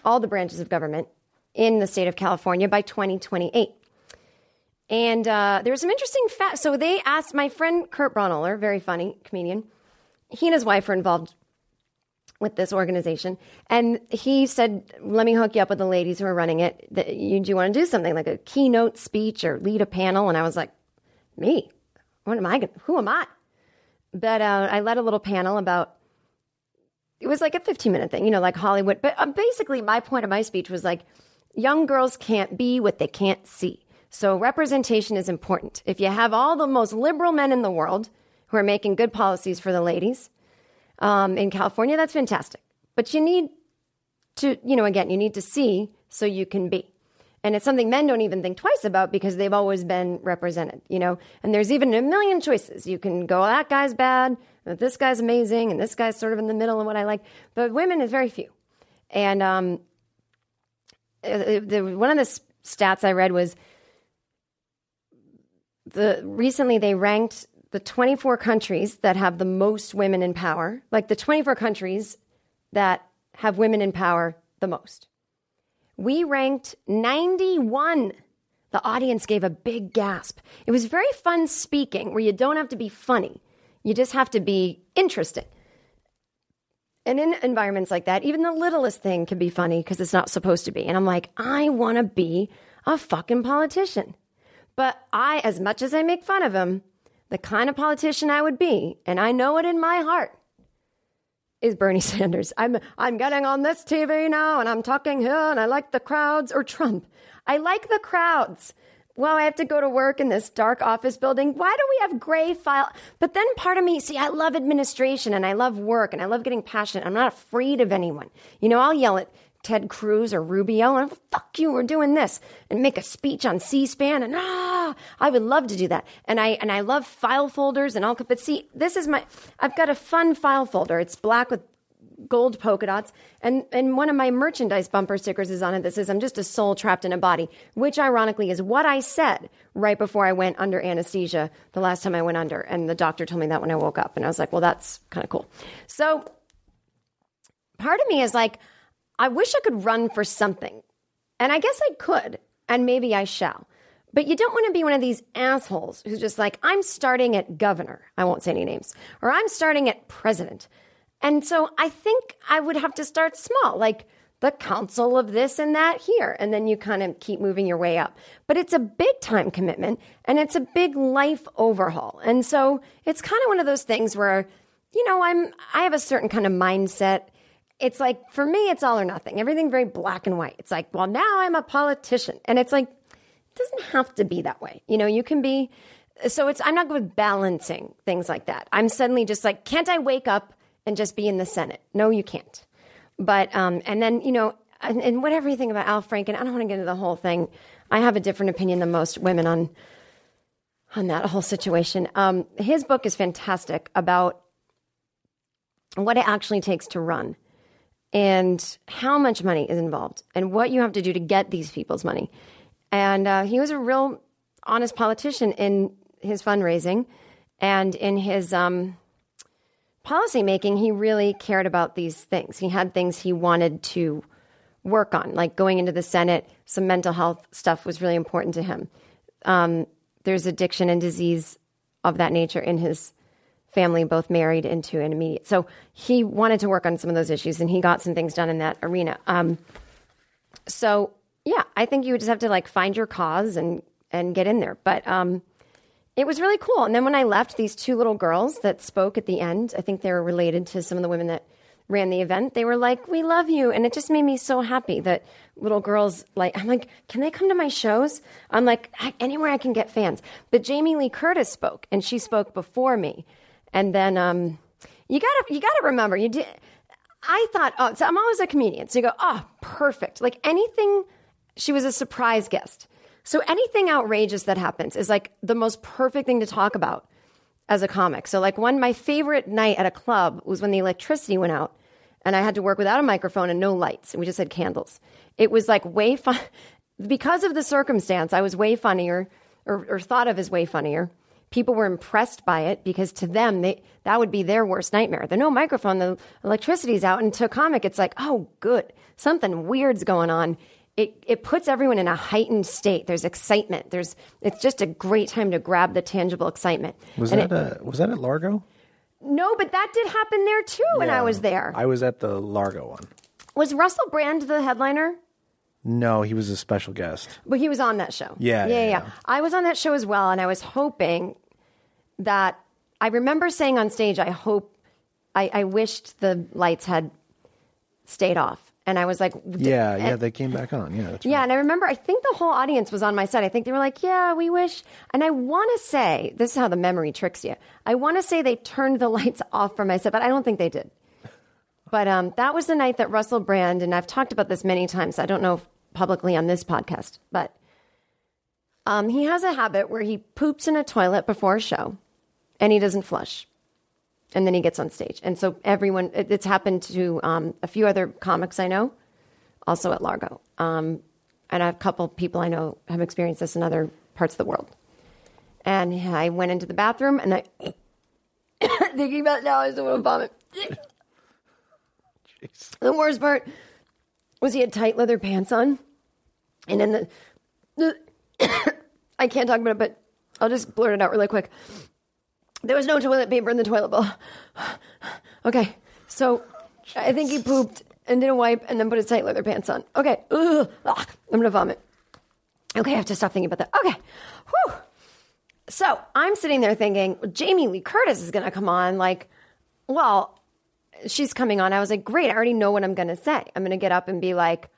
all the branches of government in the state of California by 2028. And uh, there was some interesting facts. So they asked my friend Kurt Braunohler, very funny comedian. He and his wife were involved with this organization, and he said, "Let me hook you up with the ladies who are running it. That you, do you want to do something like a keynote speech or lead a panel?" And I was like, "Me? What am I? Gonna, who am I?" But uh, I led a little panel about it was like a 15 minute thing, you know, like Hollywood. But um, basically, my point of my speech was like, young girls can't be what they can't see. So representation is important. If you have all the most liberal men in the world who are making good policies for the ladies um, in California, that's fantastic. But you need to, you know, again, you need to see so you can be. And it's something men don't even think twice about because they've always been represented, you know? And there's even a million choices. You can go, that guy's bad, this guy's amazing, and this guy's sort of in the middle of what I like. But women is very few. And um, uh, the, one of the stats I read was the recently they ranked the 24 countries that have the most women in power, like the 24 countries that have women in power the most. We ranked 91. The audience gave a big gasp. It was very fun speaking where you don't have to be funny. You just have to be interesting. And in environments like that, even the littlest thing can be funny because it's not supposed to be. And I'm like, I want to be a fucking politician. But I, as much as I make fun of him, the kind of politician I would be, and I know it in my heart, is Bernie Sanders. I'm I'm getting on this TV now and I'm talking here and I like the crowds or Trump. I like the crowds. Well, I have to go to work in this dark office building. Why do we have gray file? But then part of me, see, I love administration and I love work and I love getting passionate. I'm not afraid of anyone. You know, I'll yell at Ted Cruz or Rubio and fuck you, we're doing this and make a speech on C-SPAN and ah, I would love to do that. And I and I love file folders and all. But see, this is my. I've got a fun file folder. It's black with gold polka dots, and and one of my merchandise bumper stickers is on it that says "I'm just a soul trapped in a body," which ironically is what I said right before I went under anesthesia the last time I went under, and the doctor told me that when I woke up, and I was like, well, that's kind of cool. So part of me is like, I wish I could run for something. And I guess I could, and maybe I shall. But you don't want to be one of these assholes who's just like, I'm starting at governor. I won't say any names. Or I'm starting at president. And so I think I would have to start small, like the council of this and that here. And then you kind of keep moving your way up. But it's a big time commitment and it's a big life overhaul. And so it's kind of one of those things where, you know, I'm, I have a certain kind of mindset it's like for me it's all or nothing. Everything very black and white. It's like well now i'm a politician. And it's like it doesn't have to be that way. You know you can be so it's i'm not good with balancing things like that. I'm suddenly just like can't i wake up and just be in the senate? No you can't. But um and then you know and, and whatever you think about al franken i don't want to get into the whole thing. I have a different opinion than most women on on that whole situation. Um his book is fantastic about what it actually takes to run and how much money is involved and what you have to do to get these people's money. And uh, he was a real honest politician in his fundraising and in his um, policy making. He really cared about these things. He had things he wanted to work on, like going into the Senate. Some mental health stuff was really important to him. Um, there's addiction and disease of that nature in his family, both married into an immediate. So he wanted to work on some of those issues, and he got some things done in that arena. Um, so yeah, I think you just have to like find your cause and and get in there. But um, it was really cool. And then when I left, these two little girls that spoke at the end, I think they were related to some of the women that ran the event. They were like, "We love you," and it just made me so happy that little girls like. I'm like, "Can they come to my shows?" I'm like, anywhere I can get fans. But Jamie Lee Curtis spoke, and she spoke before me. And then um, you gotta you gotta remember you did. I thought, oh, so I'm always a comedian. So you go, oh, perfect. Like anything, she was a surprise guest. So anything outrageous that happens is like the most perfect thing to talk about as a comic. So like one, my favorite night at a club was when the electricity went out and I had to work without a microphone and no lights and we just had candles. It was like way fun. Because of the circumstance, I was way funnier or, or thought of as way funnier people were impressed by it because to them they that would be their worst nightmare. The no microphone, the electricity's out, and to a comic, it's like, oh, good, something weird's going on. It it puts everyone in a heightened state. There's excitement. There's it's just a great time to grab the tangible excitement. Was And that it- uh, was that at Largo? no? But that did happen there too when I was there. I was at the Largo one. was Russell Brand the headliner? No, he was a special guest. But he was on that show. Yeah, yeah, yeah, yeah. yeah. I was on that show as well, and I was hoping that I remember saying on stage, I hope, I, I wished the lights had stayed off. And I was like, Yeah, yeah, they came back on. Yeah, that's yeah, right. and I remember, I think the whole audience was on my side. I think they were like, yeah, we wish. And I want to say, this is how the memory tricks you. I want to say they turned the lights off for my set, but I don't think they did. But um, that was the night that Russell Brand, and I've talked about this many times. I don't know if publicly on this podcast, but um, he has a habit where he poops in a toilet before a show and he doesn't flush. And then he gets on stage. And so everyone, it, it's happened to um, a few other comics I know, also at Largo. Um, and a couple people I know have experienced this in other parts of the world. And I went into the bathroom and I, thinking about it now, I just want to vomit. The worst part was he had tight leather pants on. And then the, the I can't talk about it, but I'll just blurt it out really quick. There was no toilet paper in the toilet bowl. okay, so I think he pooped and didn't wipe and then put his tight leather pants on. Okay, Ugh. I'm gonna vomit. Okay, I have to stop thinking about that. Okay, whew. So I'm sitting there thinking, Jamie Lee Curtis is gonna come on. Like, well, she's coming on. I was like, great, I already know what I'm gonna say. I'm gonna get up and be like,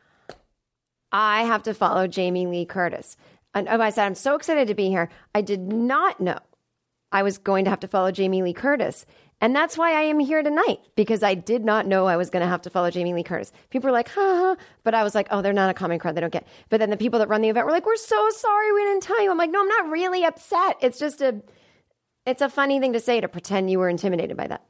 I have to follow Jamie Lee Curtis. And oh, I said, I'm so excited to be here. I did not know I was going to have to follow Jamie Lee Curtis. And that's why I am here tonight, because I did not know I was going to have to follow Jamie Lee Curtis. People were like, ha. But I was like, oh, they're not a common crowd. They don't get. But then the people that run the event were like, we're so sorry we didn't tell you. I'm like, no, I'm not really upset. It's just a, it's a funny thing to say to pretend you were intimidated by that.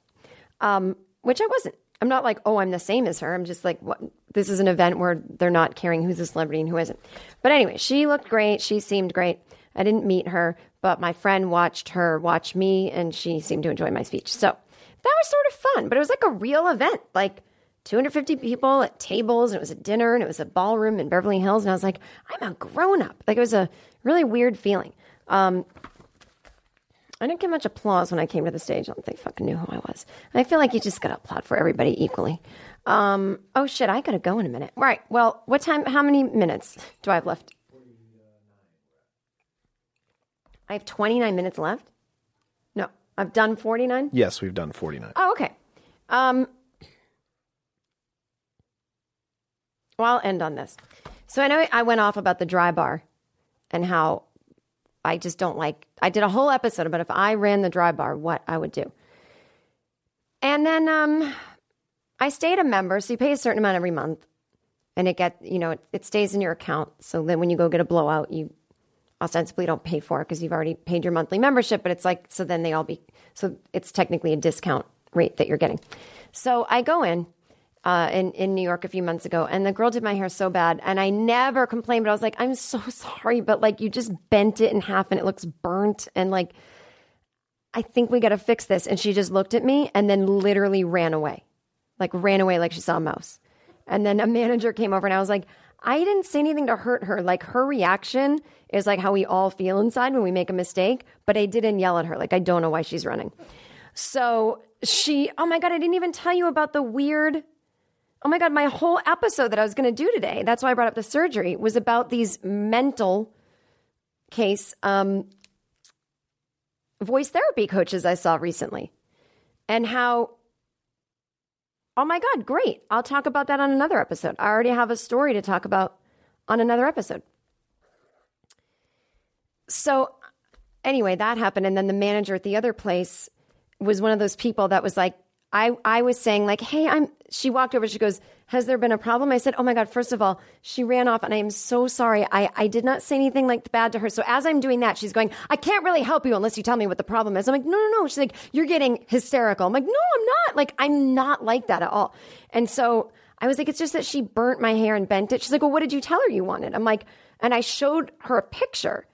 Um, which I wasn't. I'm not like, oh, I'm the same as her. I'm just like, what? This is an event where they're not caring who's a celebrity and who isn't. But anyway, she looked great. She seemed great. I didn't meet her, but my friend watched her watch me and she seemed to enjoy my speech. So that was sort of fun, but it was like a real event. Like 250 people at tables, and it was a dinner, and it was a ballroom in Beverly Hills. And I was like, I'm a grown up. Like it was a really weird feeling. Um, I didn't get much applause when I came to the stage. I don't think they fucking knew who I was. I feel like you just got to applaud for everybody equally. Um, oh shit, I gotta go in a minute. Right. Well, what time? How many minutes do I have left? I have 29 minutes left. No, I've done 49. Yes, we've done 49. Oh, okay. Um, well, I'll end on this. So I know I went off about the dry bar and how I just don't like. I did a whole episode about if I ran the dry bar, what I would do. And then um, I stayed a member, so you pay a certain amount every month, and it get you know it, it stays in your account. So then when you go get a blowout, you ostensibly don't pay for because you've already paid your monthly membership. But it's like so then they all be so it's technically a discount rate that you're getting. So I go in. Uh, in in New York a few months ago, and the girl did my hair so bad, and I never complained, but I was like, I'm so sorry, but like you just bent it in half, and it looks burnt, and like I think we got to fix this. And she just looked at me and then literally ran away, like ran away like she saw a mouse. And then a manager came over and I was like, I didn't say anything to hurt her. Like her reaction is like how we all feel inside when we make a mistake, but I didn't yell at her. Like I don't know why she's running. So she, oh my God, I didn't even tell you about the weird. Oh my God, my whole episode that I was going to do today, that's why I brought up the surgery, was about these mental case um, voice therapy coaches I saw recently and how, oh my God, great. I'll talk about that on another episode. I already have a story to talk about on another episode. So, anyway, that happened. And then the manager at the other place was one of those people that was like, I, I was saying, like, hey, I'm, she walked over, she goes, has there been a problem? I said, oh my God, first of all, she ran off and I am so sorry. I, I did not say anything like bad to her. So as I'm doing that, she's going, I can't really help you unless you tell me what the problem is. I'm like, no, no, no. She's like, you're getting hysterical. I'm like, no, I'm not. Like, I'm not like that at all. And so I was like, it's just that she burnt my hair and bent it. She's like, well, what did you tell her you wanted? I'm like, and I showed her a picture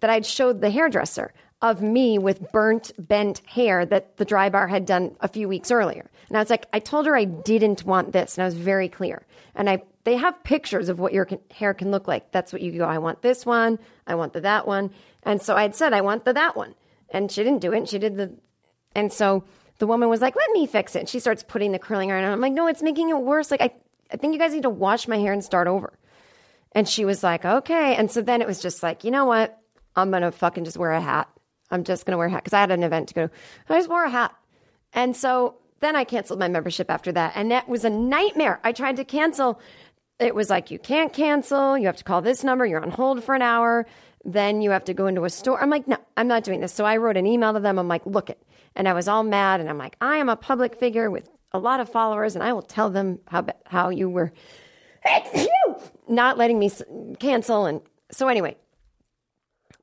that I'd showed the hairdresser of me with burnt, bent hair that the dry bar had done a few weeks earlier. And I was like, I told her I didn't want this, and I was very clear. And I, they have pictures of what your hair can look like. That's what you go. I want this one. I want the that one. And so I had said I want the that one, and she didn't do it. She did the, and so the woman was like, "Let me fix it." And she starts putting the curling iron on. I'm like, "No, it's making it worse. Like I, I think you guys need to wash my hair and start over." And she was like, "Okay." And so then it was just like, you know what? I'm gonna fucking just wear a hat. I'm just going to wear a hat because I had an event to go. to. I just wore a hat. And so then I canceled my membership after that. And that was a nightmare. I tried to cancel. It was like, you can't cancel. You have to call this number. You're on hold for an hour. Then you have to go into a store. I'm like, no, I'm not doing this. So I wrote an email to them. I'm like, look it. And I was all mad. And I'm like, I am a public figure with a lot of followers and I will tell them how, how you were not letting me cancel. And so, anyway,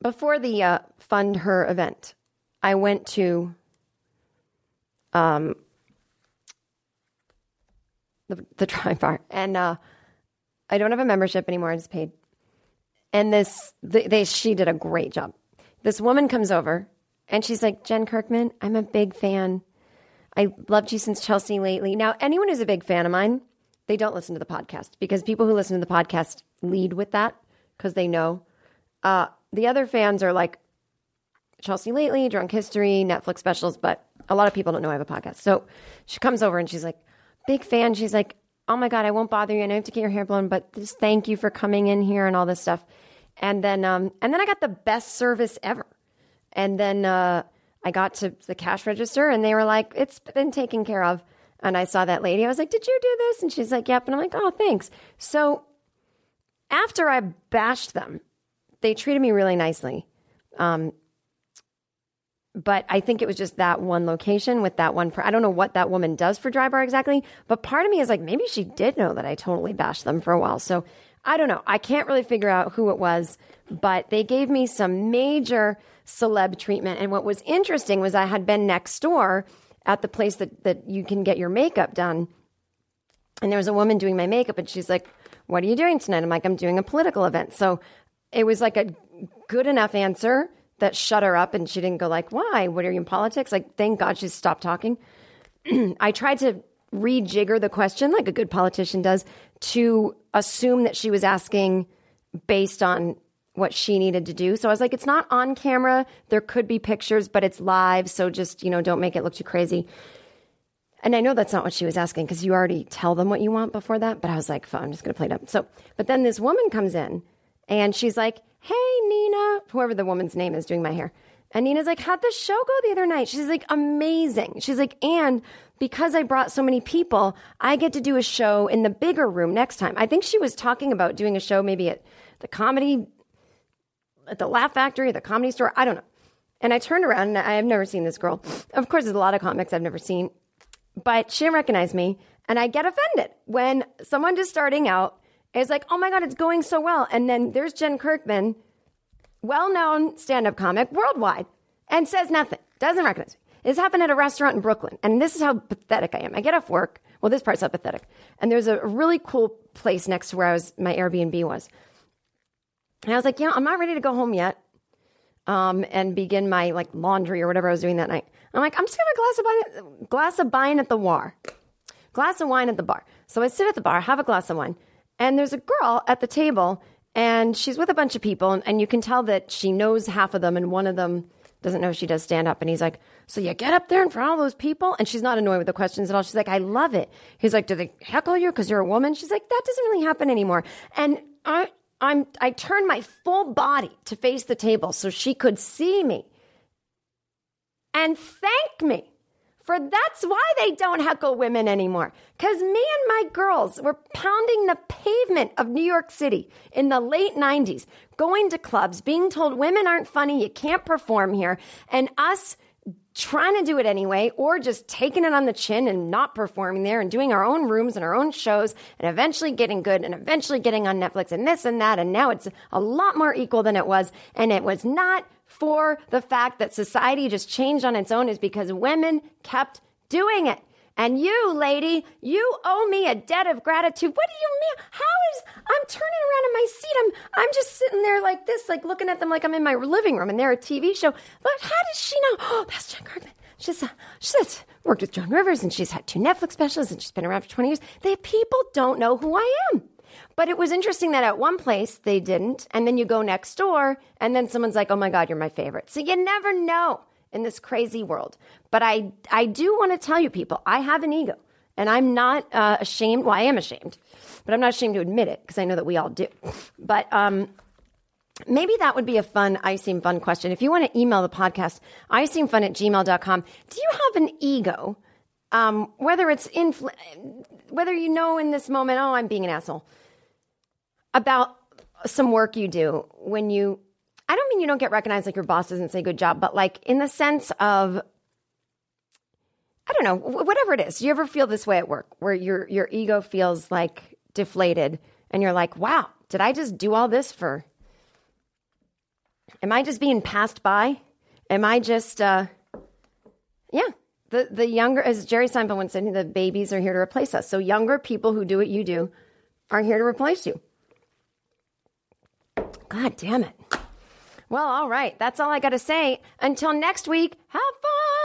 before the uh, fund her event, I went to um, the, the dry bar, and uh, I don't have a membership anymore. I just paid. And this, they, they, she did a great job. This woman comes over, and she's like, Jen Kirkman, I'm a big fan. I loved you since Chelsea lately. Now, anyone who's a big fan of mine, they don't listen to the podcast because people who listen to the podcast lead with that because they know. Uh, the other fans are like Chelsea lately, Drunk History, Netflix specials, but a lot of people don't know I have a podcast. So she comes over and she's like, big fan. She's like, oh my God, I won't bother you. I know you have to get your hair blown, but just thank you for coming in here and all this stuff. And then, um, and then I got the best service ever. And then uh, I got to the cash register and they were like, it's been taken care of. And I saw that lady. I was like, did you do this? And she's like, yep. And I'm like, oh, thanks. So after I bashed them, they treated me really nicely. Um, but I think it was just that one location with that one. I don't know what that woman does for Dry Bar exactly, but part of me is like, maybe she did know that I totally bashed them for a while. So I don't know. I can't really figure out who it was, but they gave me some major celeb treatment. And what was interesting was I had been next door at the place that, that you can get your makeup done. And there was a woman doing my makeup, and she's like, What are you doing tonight? I'm like, I'm doing a political event. So it was like a good enough answer that shut her up, and she didn't go, like, Why? What are you in politics? Like, thank God she stopped talking. I tried to rejigger the question like a good politician does to assume that she was asking based on what she needed to do. So I was like, it's not on camera. There could be pictures, but it's live. So just, you know, don't make it look too crazy. And I know that's not what she was asking because you already tell them what you want before that. But I was like, I'm just going to play it up. So, but then this woman comes in and she's like, hey, Nina, whoever the woman's name is doing my hair. And Nina's like, how'd the show go the other night? She's like, amazing. She's like, and because I brought so many people, I get to do a show in the bigger room next time. I think she was talking about doing a show maybe at the comedy, at the Laugh Factory, the comedy store. I don't know. And I turned around and I have never seen this girl. Of course, there's a lot of comics I've never seen, but she didn't recognize me. And I get offended when someone just starting out is like, oh my God, it's going so well. And then there's Jen Kirkman, well known stand up comic worldwide, and says nothing, doesn't recognize me. This happened at a restaurant in Brooklyn. And this is how pathetic I am. I get off work. Well, this part's not pathetic. And there's a really cool place next to where I was, my Airbnb was. And I was like, you know, I'm not ready to go home yet um, and begin my like laundry or whatever I was doing that night. I'm like, I'm just gonna have a glass of wine, glass of wine at the bar, glass of wine at the bar. So I sit at the bar, have a glass of wine, and there's a girl at the table, and she's with a bunch of people, and, and you can tell that she knows half of them, and one of them doesn't know she does stand up. And he's like, So you get up there in front of all those people? And she's not annoyed with the questions at all. She's like, I love it. He's like, Do they heckle you because you're a woman? She's like, That doesn't really happen anymore. And I, I'm, I turned my full body to face the table so she could see me and thank me for that's why they don't heckle women anymore. Because me and my girls were pounding the pavement of New York City in the late 90s, going to clubs, being told women aren't funny, you can't perform here, and us trying to do it anyway, or just taking it on the chin and not performing there and doing our own rooms and our own shows and eventually getting good and eventually getting on Netflix and this and that. And now it's a lot more equal than it was. And it was not for the fact that society just changed on its own is because women kept doing it. And you, lady, you owe me a debt of gratitude. What do you mean? How is I'm turning around in my seat? I'm I'm just sitting there like this, like looking at them like I'm in my living room and they're a TV show. But how does she know? Oh, that's Jen Kirkman. She's uh, she's worked with Joan Rivers and she's had two Netflix specials and she's been around for 20 years. They people don't know who I am. But it was interesting that at one place they didn't, and then you go next door, and then someone's like, "Oh my God, you're my favorite." So you never know in this crazy world. But I, I do want to tell you, people, I have an ego, and I'm not uh, ashamed. Well, I am ashamed, but I'm not ashamed to admit it because I know that we all do. But um, maybe that would be a fun I seem fun question. If you want to email the podcast, I seem fun at gmail.com. Do you have an ego? Um, whether it's infl- whether you know in this moment, oh, I'm being an asshole about some work you do when you I don't mean you don't get recognized like your boss doesn't say good job, but like in the sense of I don't know, whatever it is. Do you ever feel this way at work where your your ego feels like deflated and you're like, wow, did I just do all this for? Am I just being passed by? Am I just, uh, yeah. The, the younger, as Jerry Seinfeld once said, the babies are here to replace us. So younger people who do what you do are here to replace you. God damn it. Well, all right. That's all I got to say. Until next week, have fun.